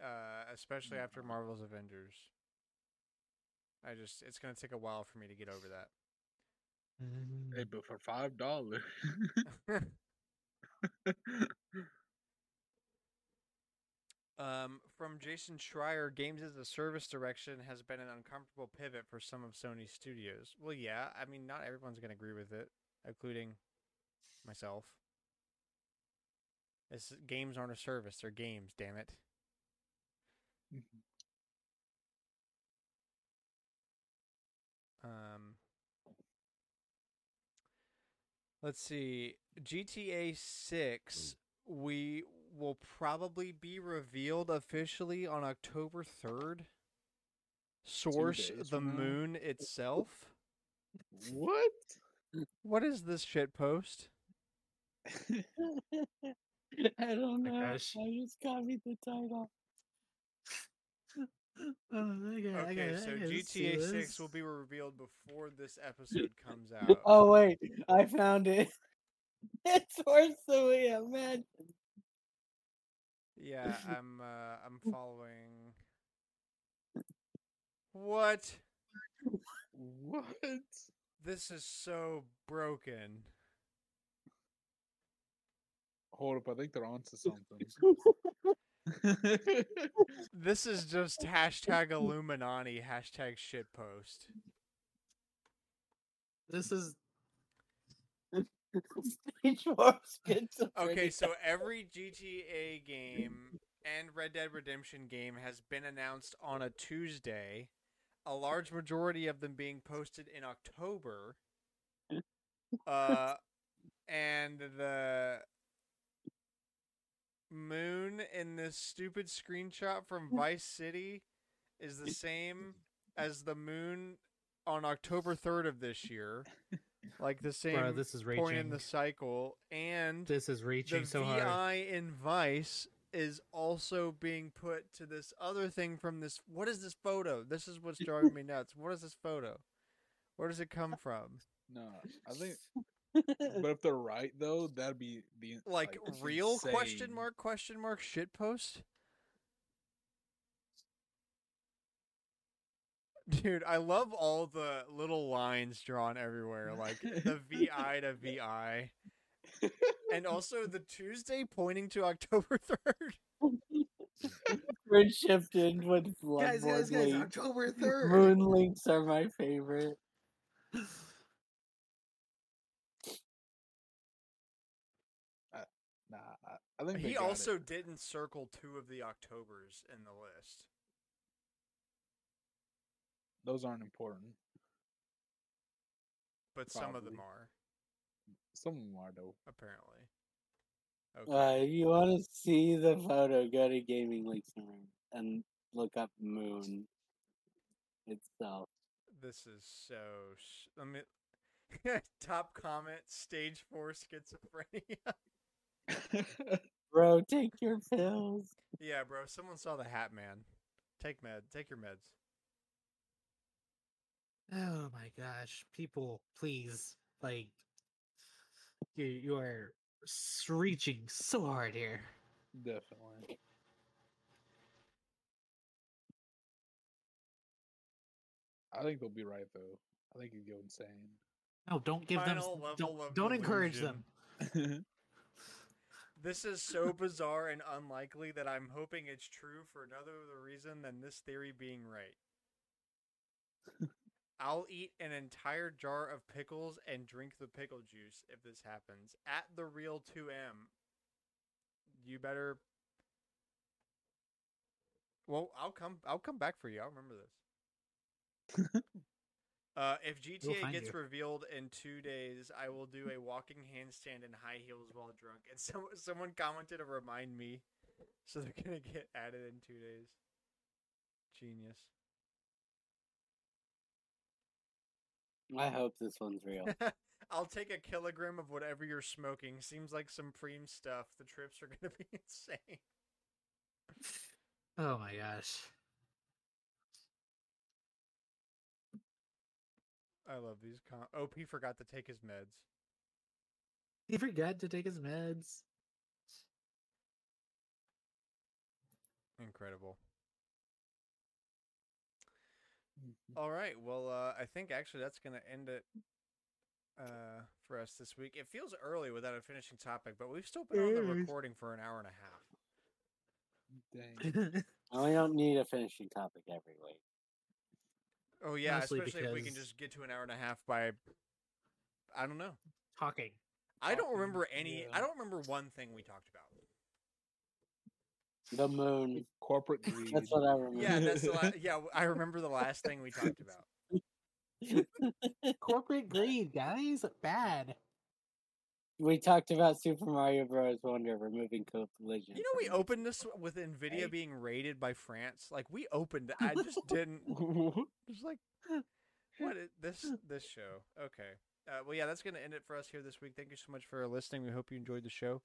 Uh, especially after Marvel's Avengers. I just, it's going to take a while for me to get over that. Hey, but for five dollars. Um, from Jason Schreier, games as a service direction has been an uncomfortable pivot for some of Sony's studios. Well, yeah, I mean, not everyone's going to agree with it, including myself. It's, games aren't a service; they're games. Damn it. Um, let's see. GTA 6 hmm. we will probably be revealed officially on October 3rd. Source the from now? moon itself. what? What is this shit post? I don't know. gosh. I just copied the title. Oh, I gotta- I Okay, gotta- so I GTA 6 this. will be revealed before this episode comes oh, out. Oh wait, I found it. It's worse than we imagined. Yeah, I'm uh, I'm following. What? What? This is so broken. Hold up, I think they're onto something. This is just hashtag Illuminati, hashtag shitpost. This is Speech for schizophrenia. Okay, so every GTA game and Red Dead Redemption game has been announced on a Tuesday. A large majority of them being posted in October. Uh, and the moon in this stupid screenshot from Vice City is the same as the moon on October 3rd of this year. Like the same bro, this is point in the cycle. And This is reaching the so VI hard. in Vice is also being put to this other thing from this. What is this photo? This is what's driving me nuts. What is this photo? Where does it come uh, from? No, I think. But if they're right though, that'd be the Like, real question mark question mark shit post? Dude, I love all the little lines drawn everywhere, like the VI to VI. And also the Tuesday pointing to October 3rd. We're shifted with guys, Bloodborne guys, guys! links. October third. Moon links are my favorite. Nah, I, I think He also it. didn't circle two of the Octobers in the list. Those aren't important. But some of them are, Some of them are though. apparently. Uh, if you want to see the photo, go to Gaming Links Room and look up Moon itself. This is so. Sh- I mean, top comment: stage four schizophrenia. Bro, take your pills. yeah, bro. Someone saw the Hat Man. Take med. Take your meds. Oh my gosh, people, please, like, you you are s- reaching so hard here. Definitely. I think they'll be right though. I think you go insane. No, don't give them. Final level Don't, of don't encourage them. This is so bizarre and unlikely that I'm hoping it's true for another reason than this theory being right. I'll eat an entire jar of pickles and drink the pickle juice if this happens. At the real 2M. You better Well, I'll come I'll come back for you. I'll remember this. Uh, if GTA find gets you. revealed in two days, I will do a walking handstand in high heels while drunk. And some, someone commented to remind me, so they're gonna get added in two days. Genius. I hope this one's real. I'll take a kilogram of whatever you're smoking. Seems like some preem stuff. The trips are gonna be insane. Oh my gosh. I love these. Com- OP oh, forgot to take his meds. He forgot to take his meds. Incredible. All right. Well, uh, I think actually that's going to end it uh, for us this week. It feels early without a finishing topic, but we've still been on the recording for an hour and a half. Dang. we don't need a finishing topic every week. Oh yeah, Mostly especially if we can because- just get to an hour and a half by I don't know. Talking. I don't remember any yeah. I don't remember one thing we talked about. The moon. Corporate greed. That's what I remember. Yeah, that's the la- yeah, I remember the last thing we talked about. Corporate greed, guys. Bad. we talked about Super Mario Bros. Wonder removing collision. You know we opened this with Nvidia Right. being raided by France. Like we opened. I just didn't just like what is this this show. Okay. Uh, well, yeah, that's going to end it for us here this week. Thank you so much for listening. We hope you enjoyed the show.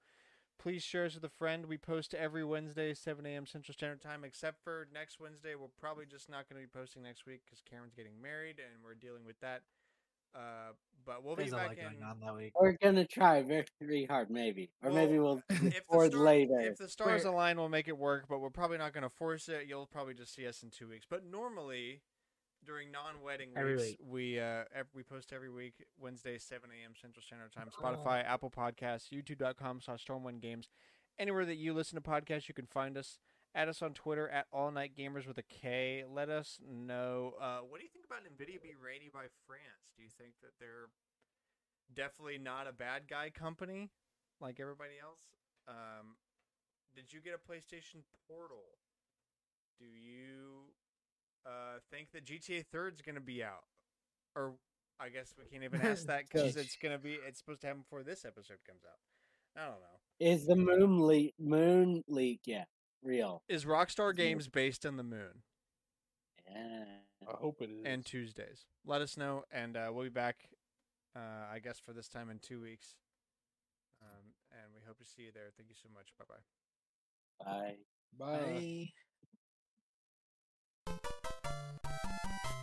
Please share us with a friend. We post every Wednesday, 7 a.m. Central Standard Time, except for next Wednesday. We're probably just not going to be posting next week because Karen's getting married and we're dealing with that. Uh, but we'll There's be back lot going in. on that week. We're gonna try very, very hard, maybe, or Well, maybe we'll If the, record star- later. if the stars We're- align, we'll make it work, but we're probably not going to force it. You'll probably just see us in two weeks. But normally, during non-wedding Every weeks, week. we uh ev- we post every week Wednesday, 7 a.m. Central Standard Time. Oh. Spotify, Apple Podcasts, YouTube.com slash Stormwind Games. Anywhere that you listen to podcasts, you can find us. Add us on Twitter at All Night Gamers with a K. Let us know. Uh, what do you think about Nvidia being raided by France? Do you think that they're definitely not a bad guy company like everybody else? Um, did you get a PlayStation Portal? Do you uh, think that GTA Third is going to be out? Or I guess we can't even ask that because it's going to be. It's supposed to happen before this episode comes out. I don't know. Is the moon leak? Moon leak? Yeah, real. Is Rockstar Yeah. Games based on the moon Yeah. I hope it is. and Tuesdays? Let us know, and uh, we'll be back. Uh, I guess for this time in two weeks. Um, and we hope to see you there. Thank you so much. Bye bye. Bye. Bye. Bye. Thank you.